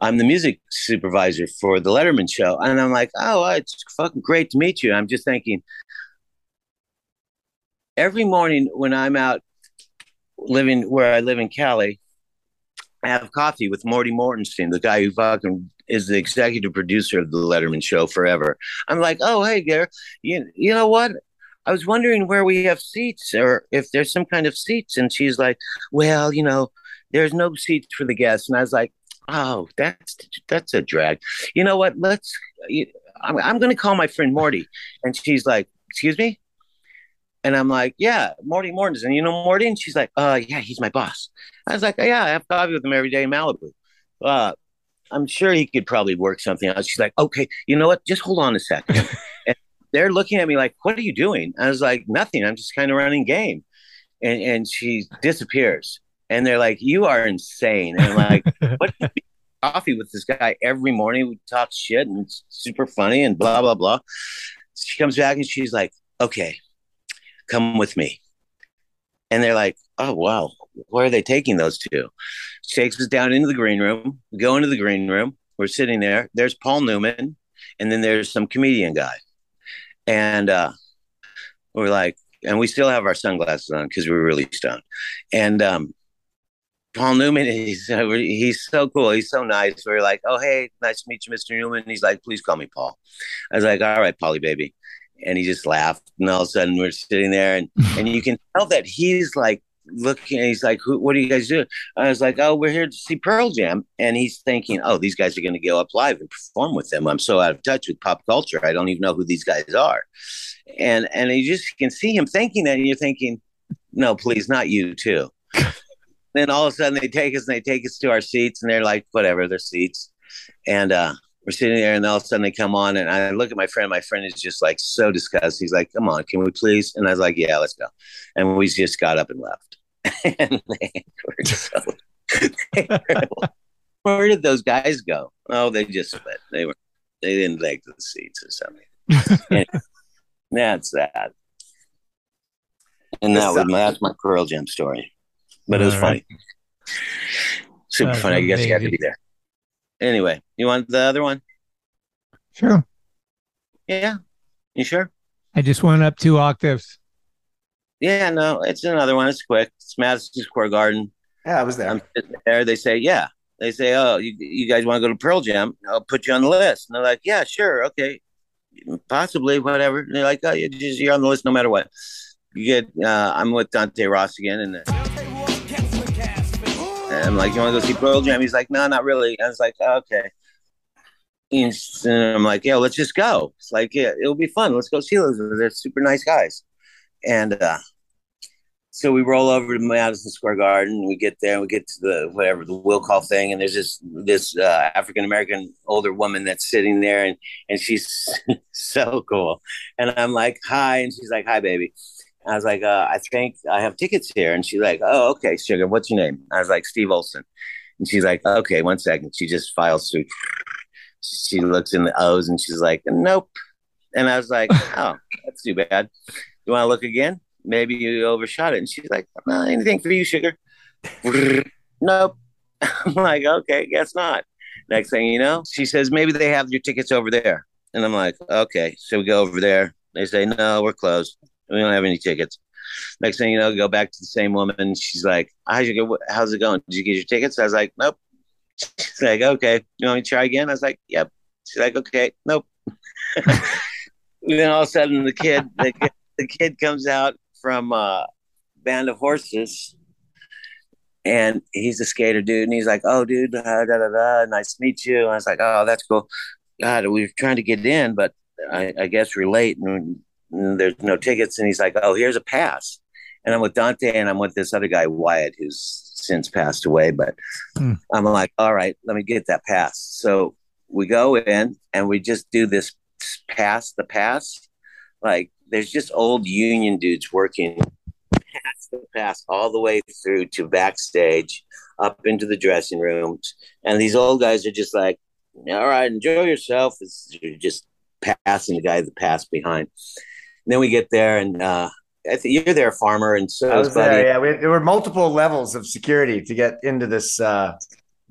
F: I'm the music supervisor for the Letterman show. And I'm like, Oh, it's fucking great to meet you. I'm just thinking every morning when I'm out living where I live in Cali, I have coffee with Morty Mortenstein, the guy who fucking is the executive producer of the Letterman show forever. I'm like, oh, hey, Gary, you, you know what? I was wondering where we have seats or if there's some kind of seats. And she's like, well, you know, there's no seats for the guests. And I was like, oh, that's that's a drag. You know what? Let's. I'm, I'm going to call my friend Morty. And she's like, excuse me. And I'm like, yeah, Morty Mortons. And you know Morty? And she's like, uh, yeah, he's my boss. I was like, oh, yeah, I have coffee with him every day in Malibu. Uh, I'm sure he could probably work something out. She's like, okay, you know what? Just hold on a second. they're looking at me like, what are you doing? I was like, nothing. I'm just kind of running game. And and she disappears. And they're like, you are insane. And I'm like, what? Coffee with this guy every morning. We talk shit and it's super funny and blah blah blah. She comes back and she's like, okay, come with me. And they're like, oh, wow, where are they taking those two? She takes us down into the green room. We go into the green room. We're sitting there. There's Paul Newman, and then there's some comedian guy. And uh, we're like, and we still have our sunglasses on because we're really stoned. And um, Paul Newman, he's he's so cool. He's so nice. We're like, oh hey, nice to meet you, Mr. Newman. And he's like, please call me Paul. I was like, all right, Polly baby and he just laughed. And all of a sudden, we're sitting there, and and you can tell that he's like looking. He's like, Who, "What are you guys doing?" I was like, "Oh, we're here to see Pearl Jam," and he's thinking, "Oh, these guys are going to go up live and perform with them." I'm so out of touch with pop culture. I don't even know who these guys are, and and you just can see him thinking that, and you're thinking, "No, please, not you too." then all of a sudden, they take us and they take us to our seats, and they're like, "Whatever, they're seats," and uh we're sitting there and all of a sudden they come on and I look at my friend. My friend is just like so disgusted. He's like, come on, can we please? And I was like, yeah, let's go. And we just got up and left. and they were so, they were, where did those guys go? Oh, they just split. They were, they didn't like the seats or something. and that's that. And that was my, that's my Pearl Jam story. But it was funny. Super funny. I guess you had to be there. Anyway, you want the other one?
A: Sure.
F: Yeah. You sure?
A: I just went up two octaves.
F: Yeah, no, it's another one. It's quick. It's Madison Square Garden.
H: Yeah, I was there.
F: I'm sitting there. They say, yeah. They say, oh, you, you guys want to go to Pearl Jam? I'll put you on the list. And they're like, yeah, sure, okay, possibly, whatever. And they're like, oh, you're, just, you're on the list no matter what. You get. Uh, I'm with Dante Ross again, and, uh, and I'm like, you want to go see Pearl Jam? He's like, no, not really. I was like, okay. And I'm like, yeah, let's just go. It's like, yeah, it'll be fun. Let's go see those. They're super nice guys. And uh, so we roll over to Madison Square Garden. We get there. And we get to the whatever the will call thing, and there's this this uh, African American older woman that's sitting there, and and she's so cool. And I'm like, hi, and she's like, hi, baby. I was like, uh, I think I have tickets here, and she's like, oh, okay, sugar. What's your name? I was like, Steve Olson, and she's like, okay, one second. She just files through. She looks in the O's, and she's like, nope. And I was like, oh, that's too bad. Do You want to look again? Maybe you overshot it. And she's like, no, anything for you, sugar. nope. I'm like, okay, guess not. Next thing you know, she says, maybe they have your tickets over there. And I'm like, okay. So we go over there. They say, no, we're closed. We don't have any tickets. Next thing you know, go back to the same woman. She's like, how's, you go? how's it going? Did you get your tickets? I was like, nope. She's like, okay. You want me to try again? I was like, yep. She's like, okay, nope. then all of a sudden, the kid, the kid, the kid comes out from uh, Band of Horses, and he's a skater dude, and he's like, "Oh, dude, uh, da, da, da, nice to meet you." And I was like, "Oh, that's cool." God, we were trying to get in, but I, I guess we're late, and, and there's no tickets. And he's like, "Oh, here's a pass." And I'm with Dante, and I'm with this other guy, Wyatt, who's since passed away. But
A: Hmm.
F: I'm like, "All right, let me get that pass." So we go in, and we just do this pass the pass. Like, there's just old union dudes working past the pass all the way through to backstage, up into the dressing rooms, and these old guys are just like, "All right, enjoy yourself." It's you're just passing the guy that pass behind. And then we get there, and uh, I think you're there, farmer, and so
H: I was
F: Buddy.
H: there. Yeah, we, there were multiple levels of security to get into this. Uh,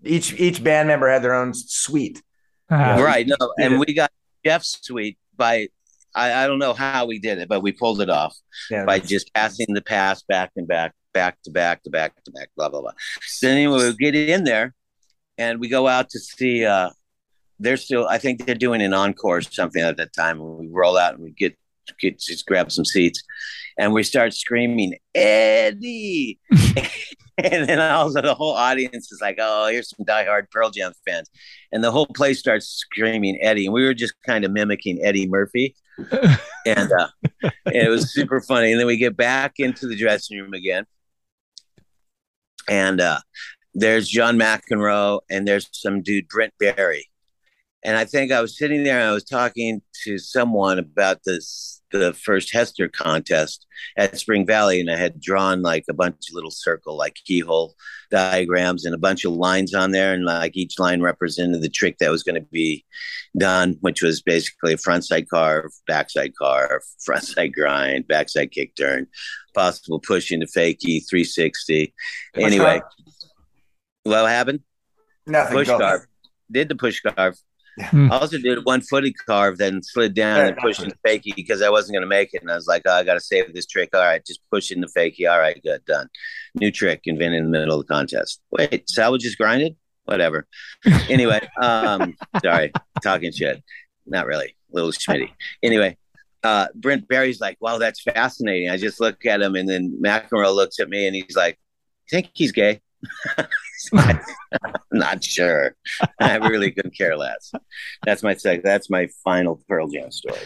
H: each each band member had their own suite.
A: Ah.
F: Right. No, and we got Jeff's suite by I, I don't know how we did it, but we pulled it off
H: Yeah.
F: by just passing the pass back and back, back to back to back to back, blah blah blah. So anyway, we get in there and we go out to see uh they're still I think they're doing an encore or something at that time. And we roll out and we get get just grab some seats and we start screaming, Eddie and then also the whole audience is like, "Oh, here's some diehard Pearl Jam fans," and the whole place starts screaming Eddie, and we were just kind of mimicking Eddie Murphy, and uh, it was super funny. And then we get back into the dressing room again, and uh, there's John McEnroe, and there's some dude Brent Barry, and I think I was sitting there and I was talking to someone about this the first Hester contest at Spring Valley, and I had drawn like a bunch of little circle like keyhole diagrams and a bunch of lines on there, and like each line represented the trick that was going to be done, which was basically a frontside carve, backside carve, frontside grind, backside kick turn, possible push into fakie, 360. Anyway,
H: carve?
F: what happened?
H: Nothing.
F: Push carve. Did the push carve.
A: Hmm.
F: Also did one footed carve, then slid down and pushed in fakie because I wasn't going to make it. And I was like, oh, I got to save this trick. All right, just push in the fakie. All right, good, done. New trick invented in the middle of the contest. Wait, salvage is grinded? Whatever. anyway, um, sorry, talking shit. Not really. Little schmitty. Anyway, uh, Brent Barry's like, wow, that's fascinating. I just look at him, and then McEnroe looks at me and he's like, think he's gay? Not sure. I really couldn't care less. That's my sec. That's my final Pearl Jam story.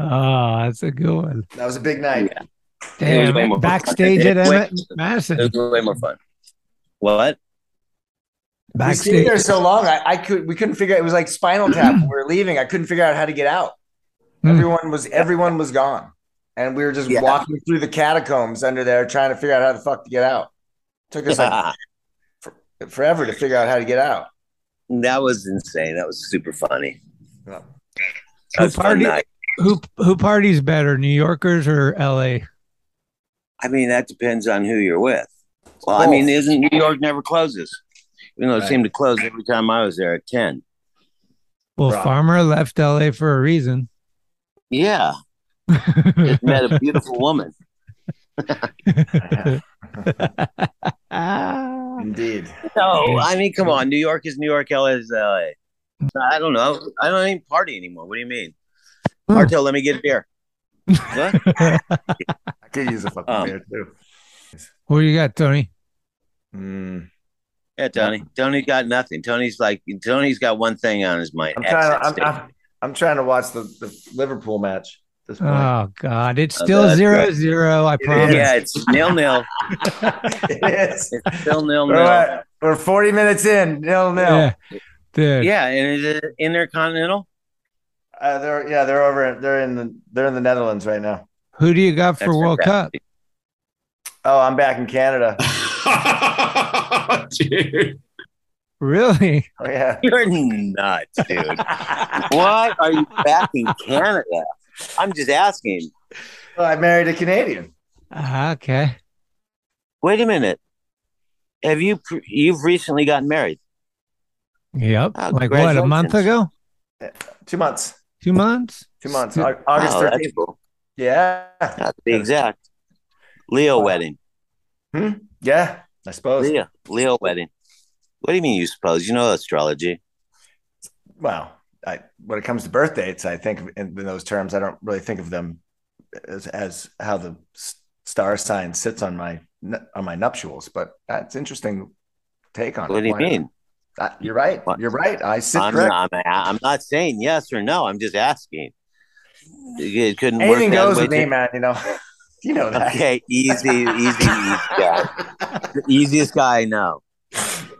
A: Oh, that's a good one.
H: That was a big night.
F: It was
A: Damn,
F: more
A: backstage
F: fun.
A: at
F: It- it-
A: Emmett Madison.
F: It was way more fun. What?
H: We stayed
A: Backstage.
H: there so long. I, I could we couldn't figure. It was like Spinal Tap. we were leaving. I couldn't figure out how to get out.
A: Hmm.
H: Everyone was everyone was gone, and we were just
F: Yeah.
H: walking through the catacombs under there trying to figure out how the fuck to get out. Took us like for, forever to figure out how to get out.
F: that was insane. That was super funny.
H: Yeah.
F: That was a fun.
A: Who who parties better, New Yorkers or L.A.?
F: I mean, that depends on who you're with. Well, I mean, isn't New York never closes? Even though it
H: Right.
F: seemed to close every time I was there at ten.
A: Well,
H: Right.
A: Farmer left L.A. for a reason.
F: Yeah, just met a beautiful woman.
H: Indeed.
F: No, I mean, come on. New York is New York. LA is LA. I don't know. I don't even party anymore. What do you mean? Martel, let me get a beer. What?
H: I could use a fucking
F: Um,
H: beer too.
A: what do you got, Tony?
H: Mm,
F: Yeah, Tony. Tony got nothing. Tony's like Tony's got one thing on his mind.
H: I'm trying. To, I'm, I'm, I'm trying to watch the, the Liverpool match. At this point.
A: Oh God, it's
F: Oh,
A: still
F: that's
A: zero
F: right.
A: zero. I
H: It
A: promise.
H: is.
F: Yeah, it's nil nil.
H: it is.
F: It's still nil
H: We're,
F: nil.
H: at- we're 40 minutes in. Nil nil.
A: Yeah, dude.
F: Yeah, and is it intercontinental?
H: Uh, they're yeah they're over. They're in the they're in the Netherlands right now.
A: Who do you got for
F: That's
A: World Cup?
H: Oh, I'm back in Canada.
D: Dude.
A: Really?
H: Oh yeah.
F: You're nuts, dude. Why are you back in Canada? I'm just asking.
H: Well, I married a Canadian.
A: Ah, okay.
F: Wait a minute. Have you pr- you've recently gotten married?
A: Yep.
F: Oh,
A: like what? A month
F: congratulations.
A: ago?
H: Two months.
A: Two months?
H: Two months.
A: Good.
H: Au- August
F: Oh, that's cool.
H: Yeah.
F: Not to be exact. Leo wedding.
H: Hmm? Yeah. I suppose.
F: Leo. Leo wedding. What do you mean you suppose? You know astrology.
H: Well, I, when it comes to birth dates, I think in, in those terms, I don't really think of them as, as how the star sign sits on my on my nuptials. But that's interesting take on it.
F: What do you
H: Why-
F: mean?
H: Uh, you're right. You're right. I sit
F: I'm I'm, I'm not saying yes or no. I'm just asking. It couldn't
H: Anything
F: work
H: goes with me, man. You know. you know that.
F: Okay, easy, easy, easy guy. The easiest guy I know.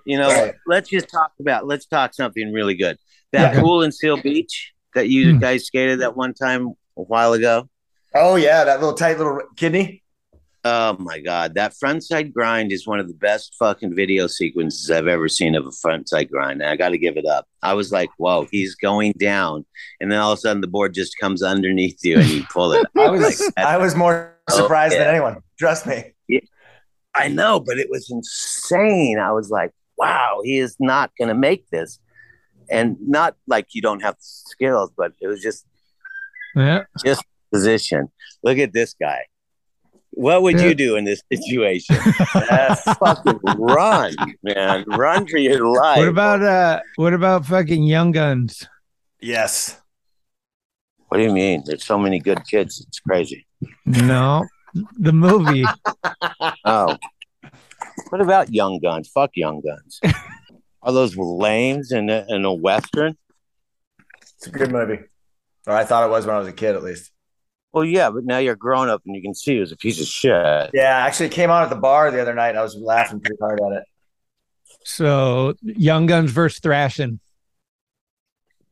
F: You know,
H: Right.
F: let's just talk about let's talk something really good. That
A: Yeah.
F: pool in Seal Beach that you
A: Hmm.
F: guys skated that one time a while ago.
H: Oh yeah, that little tight little kidney.
F: Oh my god, that frontside grind is one of the best fucking video sequences I've ever seen of a frontside grind. And I got to give it up. I was like, whoa, he's going down, and then all of a sudden the board just comes underneath you and you pull it.
H: I was
F: Like,
H: I was more
F: Oh,
H: surprised than anyone. Trust me.
F: I know, but it was insane. I was like, wow, he is not going to make this. And not like you don't have skills, but it was just
A: Yeah.
F: just position. Look at this guy. What would
A: Yeah.
F: you do in this situation? Uh, fucking run, man. Run for your life.
A: What about uh what about fucking Young Guns?
H: Yes.
F: What do you mean? There's so many good kids. It's crazy.
A: No. The movie.
F: Oh. What about Young Guns? Fuck Young Guns. Are those lames in a, in a Western?
H: It's a good movie. Or I thought it was when I was a kid, at least.
F: Well, yeah, but now you're grown up and you can see it was a piece of shit.
H: Yeah, actually, it came on at the bar the other night. And I was laughing pretty hard at it.
A: So Young Guns versus Thrashing.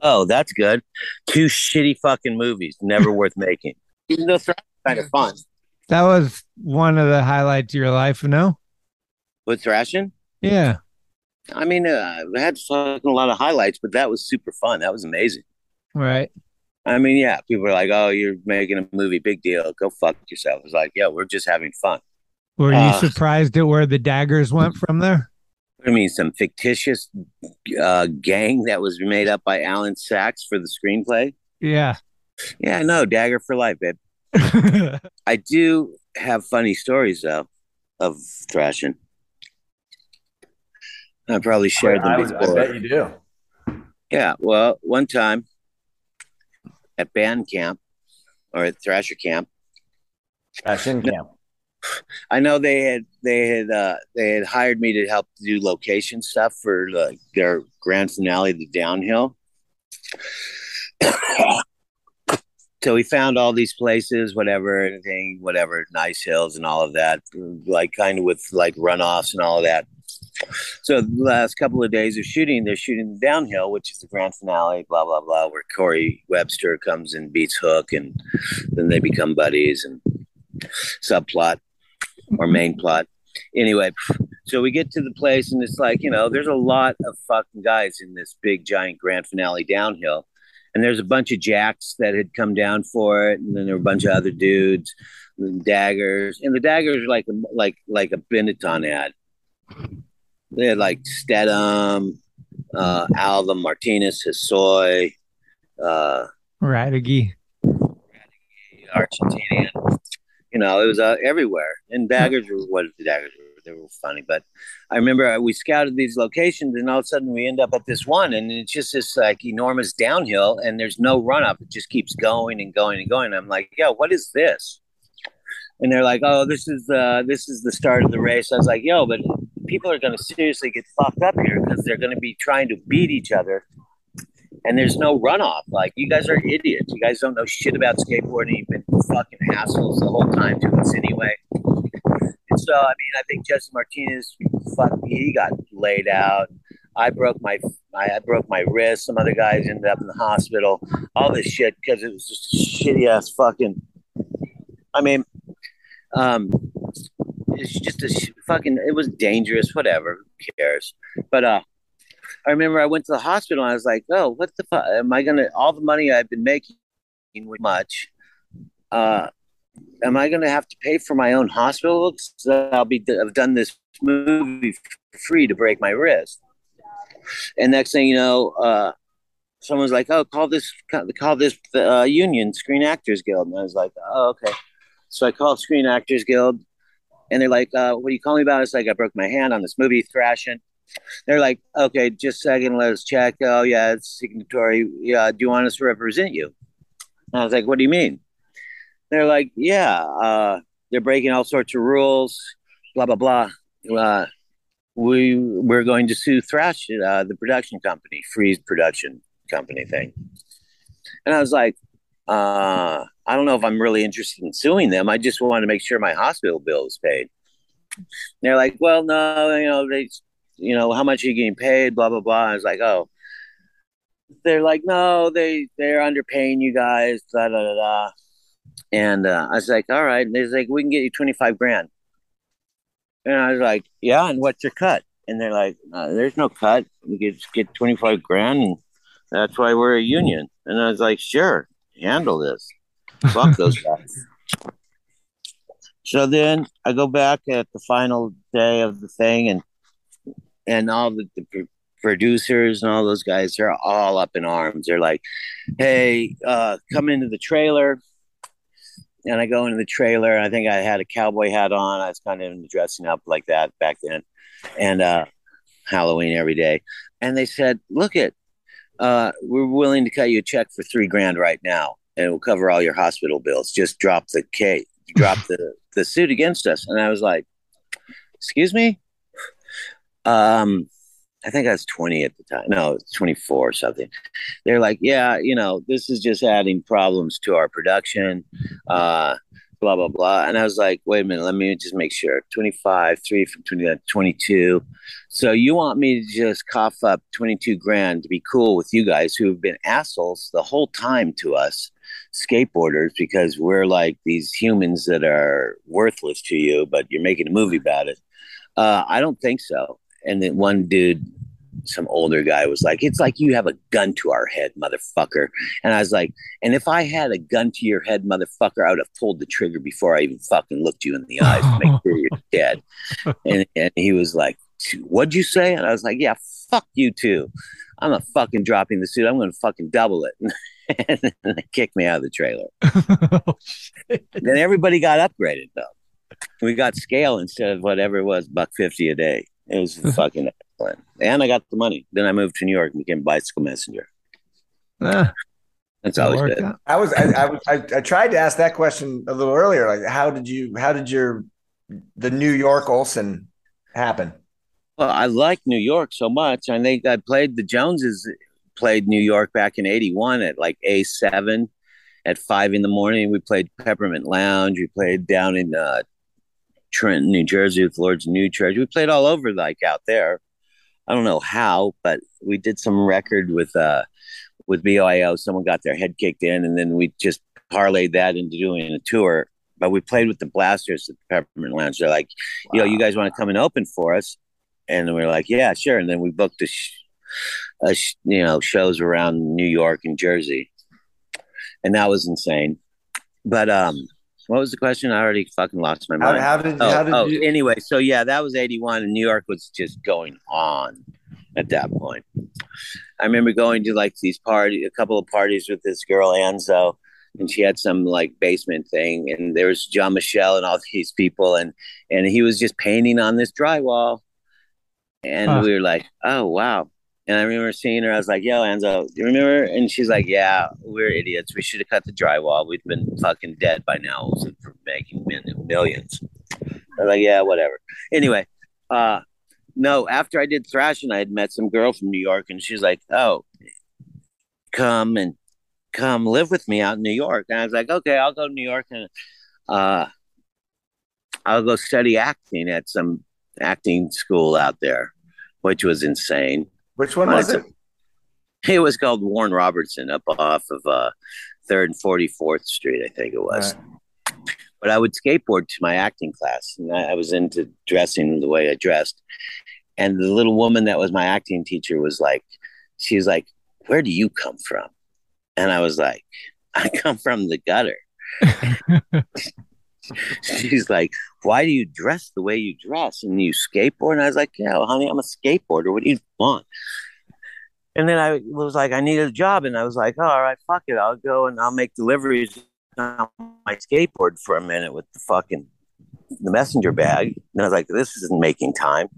F: Oh, that's good. Two shitty fucking movies, never worth making. Even though Thrash kind of fun.
A: That was one of the highlights of your life, no?
F: With Thrashing?
A: Yeah.
F: I mean, uh, I had fucking a lot of highlights, but that was super fun. That was amazing.
A: Right.
F: I mean, yeah, people are like, "Oh, you're making a movie, big deal. Go fuck yourself." It's like, yeah, we're just having fun.
A: Were you
F: Uh,
A: surprised at where the daggers went from there?
F: I mean, some fictitious uh, gang that was made up by Alan Sacks for the screenplay.
A: Yeah.
F: Yeah, no, dagger for life, babe. I do have funny stories though of thrashing. I probably shared them
H: I, I
F: before.
H: bet you do.
F: Yeah, well, one time at band camp or at Thrasher camp,
H: Fashion camp.
F: I know they had they had uh, they had hired me to help do location stuff for like their grand finale, the downhill. so we found all these places, whatever, anything, whatever, nice hills and all of that, like kind of with like runoffs and all of that. So the last couple of days of shooting, they're shooting downhill, which is the grand finale, blah blah blah, where Corey Webster comes and beats Hook, and then they become buddies and subplot or main plot. Anyway, so we get to the place, and it's like you know, there's a lot of fucking guys in this big giant grand finale downhill, and there's a bunch of jacks that had come down for it, and then there were a bunch of other dudes, and daggers, and the daggers are like like like a Benetton ad. They had like Steadham, uh, Alva Martinez, Hosoi, uh,
A: Reategui.
F: Argentinian. You know, it was uh, everywhere. And daggers were what the daggers were. They were funny, but I remember uh, we scouted these locations, and all of a sudden we end up at this one, and it's just this like enormous downhill, and there's no run up. It just keeps going and going and going. I'm like, yo, what is this? And they're like, oh, this is uh, this is the start of the race. I was like, yo, but people are going to seriously get fucked up here because they're going to be trying to beat each other and there's no runoff. Like you guys are idiots. You guys don't know shit about skateboarding. You've been fucking assholes the whole time to us anyway. So I mean, I think Jesse Martinez, fuck, he got laid out. I broke my I, I broke my wrist. Some other guys ended up in the hospital. All this shit because it was just shitty ass fucking. I mean, um, it's just a fucking. It was dangerous. Whatever. Who cares? But uh, I remember I went to the hospital and I was like, oh, what the fuck? Am I gonna all the money I've been making much? Uh, am I gonna have to pay for my own hospital? 'Cause I'll be I've done this movie for free to break my wrist. And next thing you know, uh, someone's like, "Oh, call this call this uh, union, Screen Actors Guild." And I was like, "Oh, okay." So I called Screen Actors Guild, and they're like, uh, "What are you calling me about?" It's like I broke my hand on this movie, Thrashing. They're like, "Okay, just a second, let us check." Oh, yeah, it's signatory. Yeah, do you want us to represent you? And I was like, "What do you mean?" They're like, "Yeah, uh, they're breaking all sorts of rules, blah blah blah." Uh, we we're going to sue Thrash, uh, the production company, Freeze Production Company thing. And I was like, uh, I don't know if I'm really interested in suing them. I just want to make sure my hospital bill is paid. And they're like, well, no, you know, they, you know, how much are you getting paid? Blah blah blah. I was like, oh. They're like, no, they they're underpaying you guys. Da da da da. And uh, I was like, all right. And they're like, we can get you twenty five grand. And I was like, yeah, and what's your cut? And they're like, uh, there's no cut. We get get 25 grand, and that's why we're a union. And I was like, sure, handle this. Fuck those guys. So then I go back at the final day of the thing, and and all the, the pr- producers and all those guys, they're all up in arms. They're like, hey, uh, come into the trailer and I go into the trailer. I think I had a cowboy hat on. I was kind of dressing up like that back then, and uh, Halloween every day. And they said, "Look it, uh, we're willing to cut you a check for three grand right now, and it will cover all your hospital bills. Just drop the case, drop the the suit against us." And I was like, "Excuse me." Um, I think I was 20 at the time. No, 24 or something. They're like, yeah, you know, this is just adding problems to our production, uh, blah, blah, blah. And I was like, wait a minute, let me just make sure 25, 3 from 20, 22. So you want me to just cough up 22 grand to be cool with you guys who have been assholes the whole time to us skateboarders because we're like these humans that are worthless to you, but you're making a movie about it. Uh, I don't think so and then one dude some older guy was like it's like you have a gun to our head motherfucker. And i was like and if i had a gun to your head motherfucker i would have pulled the trigger before i even fucking looked you in the eyes to make sure you're dead. And, and he was like what'd you say? And i was like yeah fuck you too. I'm a fucking dropping the suit. I'm gonna fucking double it. And they kicked me out of the trailer. Oh, then everybody got upgraded though. We got scale instead of whatever it was buck 50 a day. It was fucking excellent. And I got the money. Then I moved to New York and became bicycle messenger.
A: Ah,
F: That's always
A: worked
F: good.
A: out.
H: I was I, I was I, I tried to ask that question a little earlier. Like, how did you how did your the New York Olson happen?
F: Well, I like New York so much. I think I played the Joneses played New York back in '81 at like A7 at five in the morning. We played Peppermint Lounge. We played down in uh, Trenton, New Jersey with Lords of New Church. We played all over like out there. I don't know how, but we did some record with uh with BOIO. Someone got their head kicked in, and then we just parlayed that into doing a tour. But we played with the Blasters at the Peppermint Lounge. They're like, "Yo, you guys want to come and open for us?" And we are like, "Yeah, sure." And then we booked a, sh- a sh- you know shows around New York and Jersey, and that was insane. But um, what was the question? I already fucking lost my
H: How,
F: mind.
H: how did
F: Oh,
H: how did
F: oh,
H: you
F: anyway, so yeah, that was 81 and New York was just going on at that point. I remember going to like these party, a couple of parties with this girl Anzo, and she had some like basement thing, and there was Jean-Michel and all these people, and and he was just painting on this drywall, and
A: Huh.
F: we were like, oh wow. And I remember seeing her. I was like, "Yo, Enzo, you remember?" And she's like, "Yeah, we're idiots. We should have cut the drywall. We've been fucking dead by now for making millions." I was like, "Yeah, whatever." Anyway, uh, no. After I did thrashing, I had met some girl from New York, and she's like, "Oh, come and come live with me out in New York." And I was like, "Okay, I'll go to New York and uh, I'll go study acting at some acting school out there," which was insane.
H: Which one was it?
F: It was called Warren Robertson up off of uh, Third and Forty Fourth Street, I think it was. But I would skateboard to my acting class, and I, I was into dressing the way I dressed. And the little woman that was my acting teacher was like, she was like, "Where do you come from?" And I was like, "I come from the gutter." She's like, "Why do you dress the way you dress and you skateboard?" And I was like, "Yeah, well, honey, I'm a skateboarder. What do you want?" And then I was like, I need a job, and I was like, oh, all right, fuck it, I'll go and I'll make deliveries on my skateboard for a minute with the fucking the messenger bag. And I was like, this isn't making time.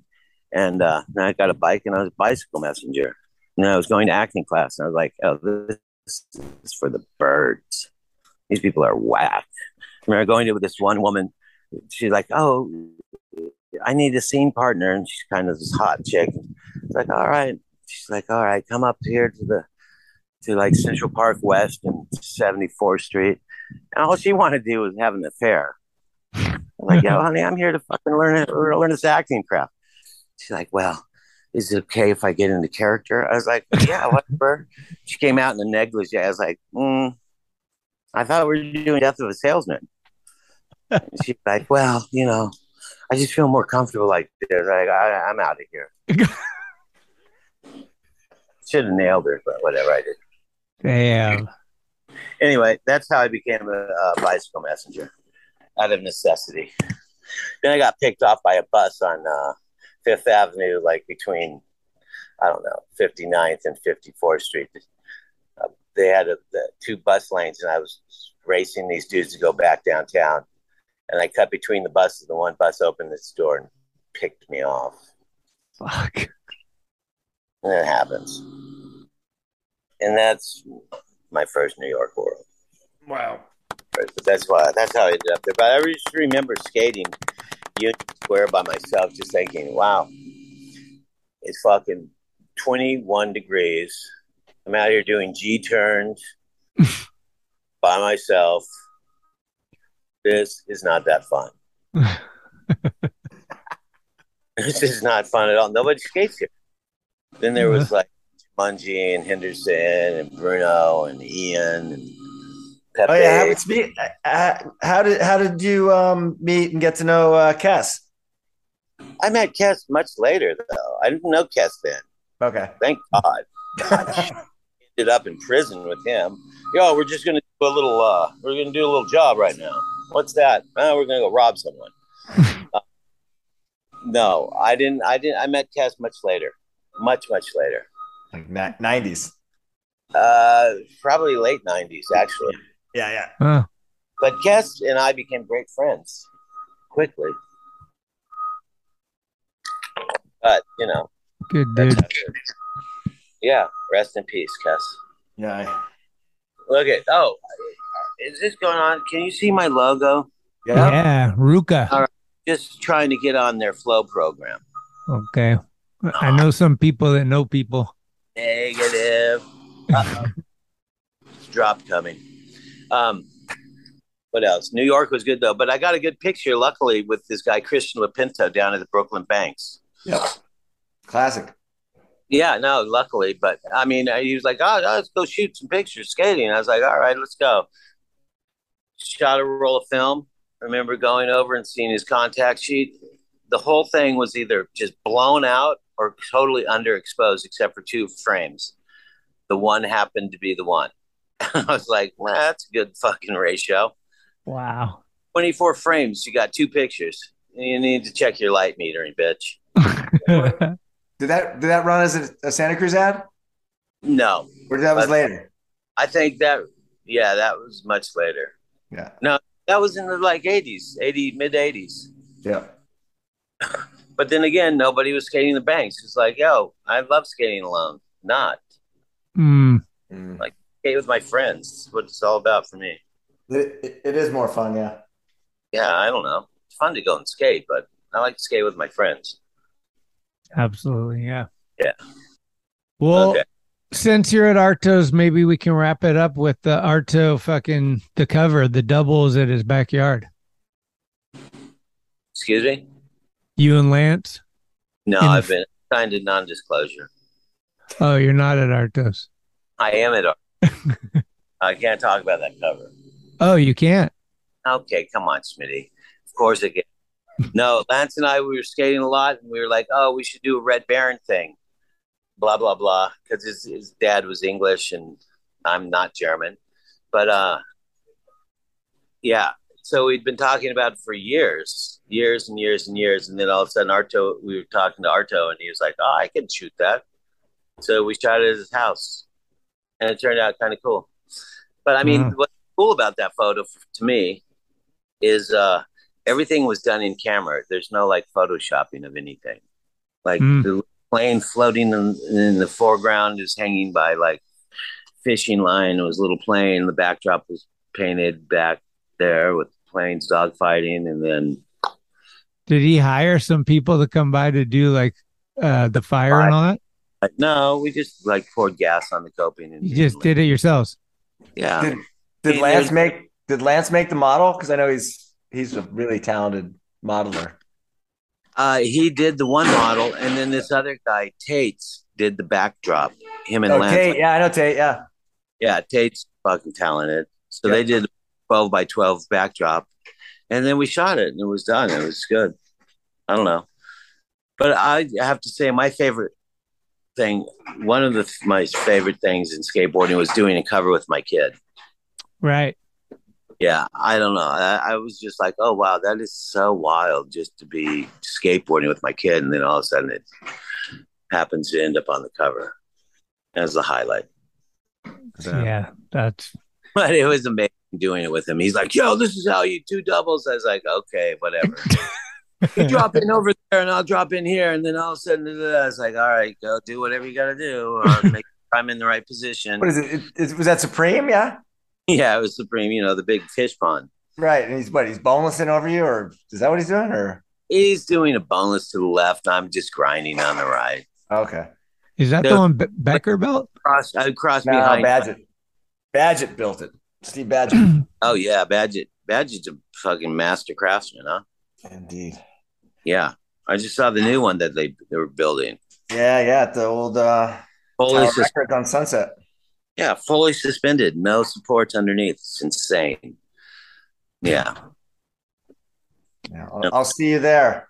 F: And uh, then I got a bike, and I was a bicycle messenger. And I was going to acting class, and I was like, oh, this is for the birds. These people are whack. I remember going to with this one woman. She's like, oh, I need a scene partner, and she's kind of this hot chick. It's like, all right. She's like, all right, come up here to the to like Central Park West and 74th Street. And all she wanted to do was have an affair. I'm like, yo, honey, I'm here to fucking learn it, learn this acting crap. She's like, well, is it okay if I get into character? I was like, yeah, whatever. she came out in the negligee. I was like, mm, I thought we were doing Death of a Salesman. She's like, well, you know, I just feel more comfortable like this. Like, I, I'm out of here. Should have nailed her, but whatever I did.
A: Damn.
F: Anyway, that's how I became a, a bicycle messenger out of necessity. Then I got picked off by a bus on uh, Fifth Avenue, like between, I don't know, 59th and 54th Street. They had a, the two bus lanes, and I was racing these dudes to go back downtown. And I cut between the buses. The one bus opened its door and picked me off.
A: Fuck.
F: And it happens. And that's my first New York world.
M: Wow.
F: But that's why that's how I ended up there. But I just remember skating Union Square by myself, just thinking, "Wow, it's fucking twenty-one degrees. I'm out here doing G turns by myself. This is not that fun. this is not fun at all. Nobody skates here. Then there was like Mungie and Henderson and Bruno and Ian and Pepe.
H: Oh yeah, how, it's me. Uh, how did how did you um, meet and get to know uh, Kes?
F: I met Kes much later though. I didn't know Kes then.
H: Okay.
F: Thank God. I ended up in prison with him. Yo, we're just gonna do a little. uh We're gonna do a little job right now. What's that? Oh, we're gonna go rob someone. Uh, no, I didn't. I didn't. I met Kes much later. Much much later.
H: Like nineties.
F: Uh, probably late nineties actually.
H: Yeah, yeah.
A: Huh.
F: But Kes and I became great friends quickly. But you know,
A: Good dude.
F: Yeah. Rest in peace, Kes.
H: Yeah.
F: Look at oh, is this going on? Can you see my logo?
A: Yeah, yeah Ruka.
F: All right. Just trying to get on their flow program.
A: Okay. I know some people that know people.
F: Negative. Drop coming. Um, what else? New York was good though, but I got a good picture, luckily, with this guy Christian Lapinto down at the Brooklyn Banks.
H: Yeah. Classic.
F: Yeah, no, luckily, but I mean, he was like, "Oh, let's go shoot some pictures skating." I was like, "All right, let's go." Shot a roll of film. Remember going over and seeing his contact sheet. The whole thing was either just blown out or totally underexposed, except for two frames. The one happened to be the one. I was like, well, "That's a good fucking ratio."
A: Wow.
F: Twenty-four frames. You got two pictures. You need to check your light metering, bitch.
H: Did that did that run as a, a Santa Cruz ad?
F: No,
H: Or that was
F: But-
H: later?
F: I think that Yeah, that was much later.
H: Yeah.
F: No, that was in the like 80s, 80 mid 80s.
H: Yeah.
F: But then again, nobody was skating the banks. It's like, yo, I love skating alone. Not
A: Mm.
F: like skate with my friends. That's what it's all about for me.
H: It, it, it is more fun, yeah.
F: Yeah, I don't know. It's fun to go and skate, but I like to skate with my friends.
A: Absolutely. Yeah.
F: Yeah.
A: Well,
F: Okay.
A: since you're at Arto's, maybe we can wrap it up with the Arto fucking the cover, the doubles at his backyard.
F: Excuse me?
A: You and Lance.
F: No,
A: In-
F: I've been signed a non-disclosure.
A: Oh, you're not at Arto's.
F: I am at. I can't talk about that cover.
A: Oh, you can't.
F: Okay, come on, Smitty. Of course I can. No, Lance and I we were skating a lot, and we were like, "Oh, we should do a Red Baron thing." Blah blah blah, because his his dad was English and I'm not German, but uh, yeah. So we'd been talking about it for years, years and years and years, and then all of a sudden, Arto, we were talking to Arto, and he was like, "Oh, I can shoot that." So we shot it at his house, and it turned out kind of cool. But I mean,
A: Wow.
F: what's cool about that photo to me is uh, everything was done in camera. There's no like photoshopping of anything. Like
A: Mm.
F: the plane floating in, in the foreground is hanging by like fishing line. It was a little plane. The backdrop was painted back there with planes dogfighting, and then
A: Did he hire some people to come by to do like uh the fire and all that?
F: like no, we just like poured gas on the coping and
A: You just did it yourselves.
F: yeah.
H: Did, did Lance make did Lance make the model? Because I know he's he's a really talented modeler.
F: Uh, he did the one model, and then this other guy, Tate's, did the backdrop. Him and
H: Oh,
F: Lance.
H: Tate, yeah, I know Tate, yeah.
F: Yeah, Tate's fucking talented. So they did 12 by 12 backdrop. And then we shot it and it was done. It was good. I don't know. But I have to say, my favorite thing, one of the my favorite things in skateboarding was doing a cover with my kid.
A: Right.
F: Yeah, I don't know. I, I was just like, oh, wow, that is so wild just to be skateboarding with my kid. And then all of a sudden it happens to end up on the cover as the highlight.
A: Yeah, that's
F: But it was amazing doing it with him. He's like, "Yo, this is how you do doubles." I was like, "Okay, whatever." you drop in over there, and I'll drop in here, and then all of a sudden, I was like, "All right, go do whatever you got to do, or make sure I'm in the right position."
H: What is it? it is, was that Supreme? Yeah.
F: Yeah, it was Supreme. You know, the big fish pond.
H: Right. And he's what? He's bonelessing over you, or is that what he's doing? Or
F: He's doing a boneless to the left. I'm just grinding on the right.
H: okay.
A: is that the
F: No.
A: one Be- Becker belt?
F: Cross, I cross
H: No,
F: behind.
H: Badgett. Badgett built it. Steve Badgett.
F: Oh yeah, Badgett. Badgett's a fucking master craftsman, huh?
H: Indeed.
F: Yeah, I just saw the new one that they they were building.
H: Yeah, yeah. The old uh,
F: Fully
H: Tower
F: sus-
H: Records on Sunset.
F: Yeah, fully suspended, no supports underneath. It's insane. Yeah.
H: Yeah, I'll, I'll see you there.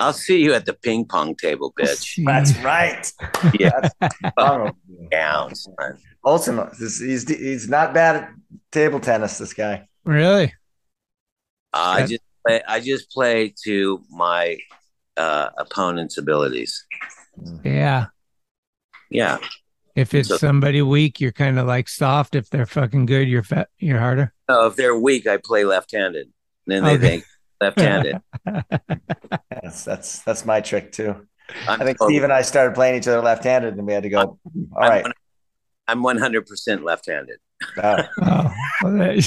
F: I'll see you at the ping pong table, bitch.
H: That's right.
F: Yeah. Down, son.
H: Ultimate. This- He's he's not bad at table tennis. This guy.
A: Really?
F: I
A: Yeah.
F: just play I just play to my uh opponent's abilities.
A: Yeah.
F: Yeah.
A: If it's
F: So-
A: somebody weak, you're kind of like soft. If they're fucking good, you're fat. You're harder.
F: So if they're weak, I play left handed. Then they
A: Okay.
F: think left handed.
H: That's that's that's my trick too.
F: I'm,
H: I think Steve and I started playing each other left-handed, and we had to go. All
F: I'm
H: right.
F: one- I'm one hundred percent left handed.
H: Oh,
A: Oh, well,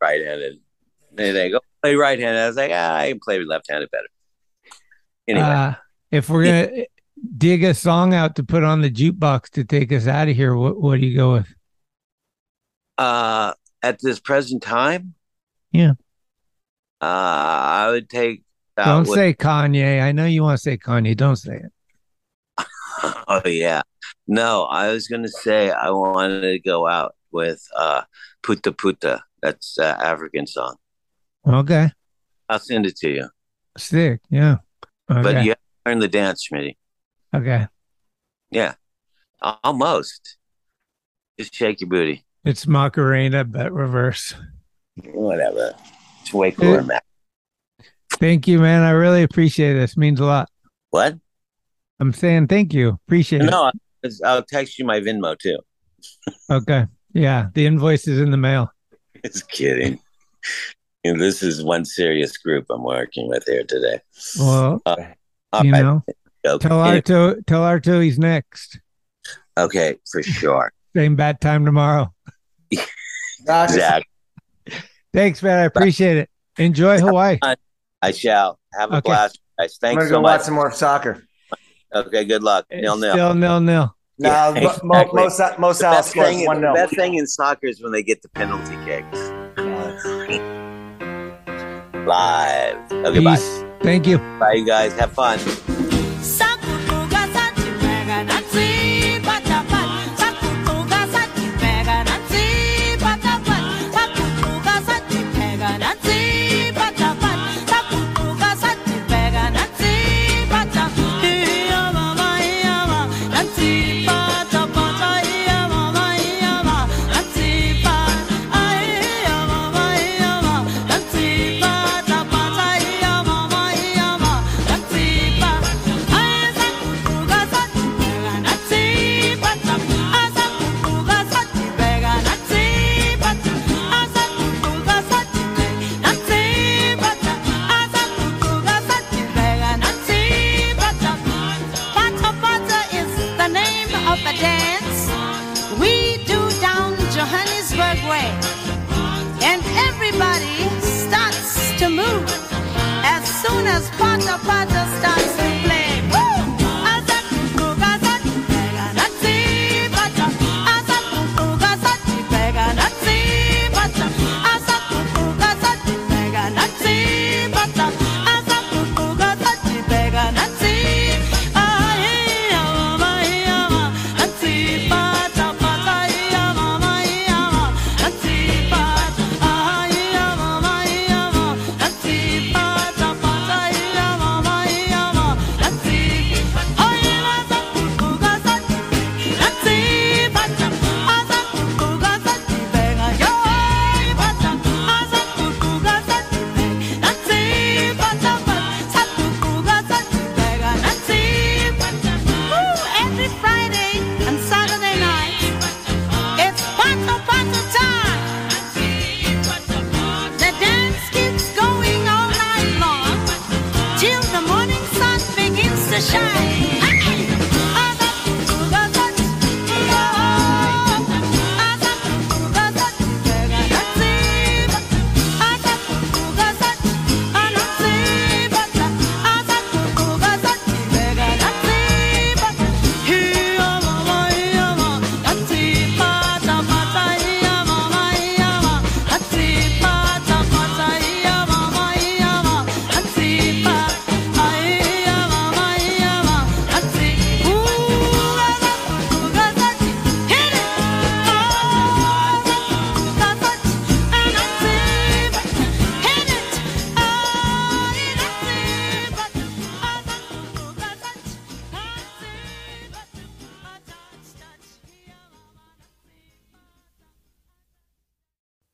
F: Right handed. They, they go play right handed. I was like, ah, I can play left handed better. Anyway.
A: uh, if we're gonna dig a song out to put on the jukebox to take us out of here, what what do you go with?
F: Uh, at this present time,
A: Yeah.
F: uh, I would take.
A: Don't
F: with-
A: say Kanye. I know you want to say Kanye. Don't say it.
F: Oh yeah, no, I was gonna say I wanted to go out with uh, "Pata Pata." That's uh, African song.
A: Okay.
F: I'll send it to you,
A: Sick. Yeah. Okay.
F: but you have to learn the dance, Schmitty.
A: Okay.
F: Yeah, almost. Just shake your booty.
A: It's Macarena, but reverse.
F: Whatever. It's way cooler, man.
A: Thank you, man. I really appreciate this. Means a lot.
F: What?
A: I'm saying thank you. Appreciate it.
F: No, I'll text you my Venmo too.
A: Okay. Yeah. The invoice is in the mail.
N: Just kidding. And this is one serious group I'm working with here today.
A: Well,
N: Uh,
A: you
N: right.
A: know,
N: Okay.
A: tell Arto, tell Arto he's next.
N: Okay, for sure.
A: Same bad time tomorrow.
N: Exactly.
A: Thanks, man. I appreciate it. Enjoy Hawaii.
N: I shall. Have a
A: Okay.
N: blast, guys.
H: I'm gonna
N: so
H: go
N: much.
H: watch some more soccer.
N: Okay, good luck. Nil nil.
A: Still nil nil.
H: No,
N: Yeah,
H: Mo- Mo,
N: exactly.
H: Mo, Sa- Mo
N: The
H: Salah
N: best, thing,
H: one
N: the best thing in soccer is when they get the penalty kicks. Live. Okay, bye.
A: Thank you.
N: Bye, you guys. Have fun.
O: Soon as Pata Pata starts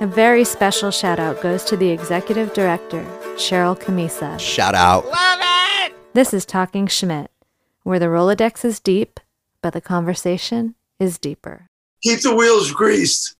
P: A very special shout out goes to the executive director, Cheryl Camisa.
B: Shout out. Love it!
P: This is Talking Schmidt, where the Rolodex is deep, but the conversation is deeper.
Q: Keep the wheels greased.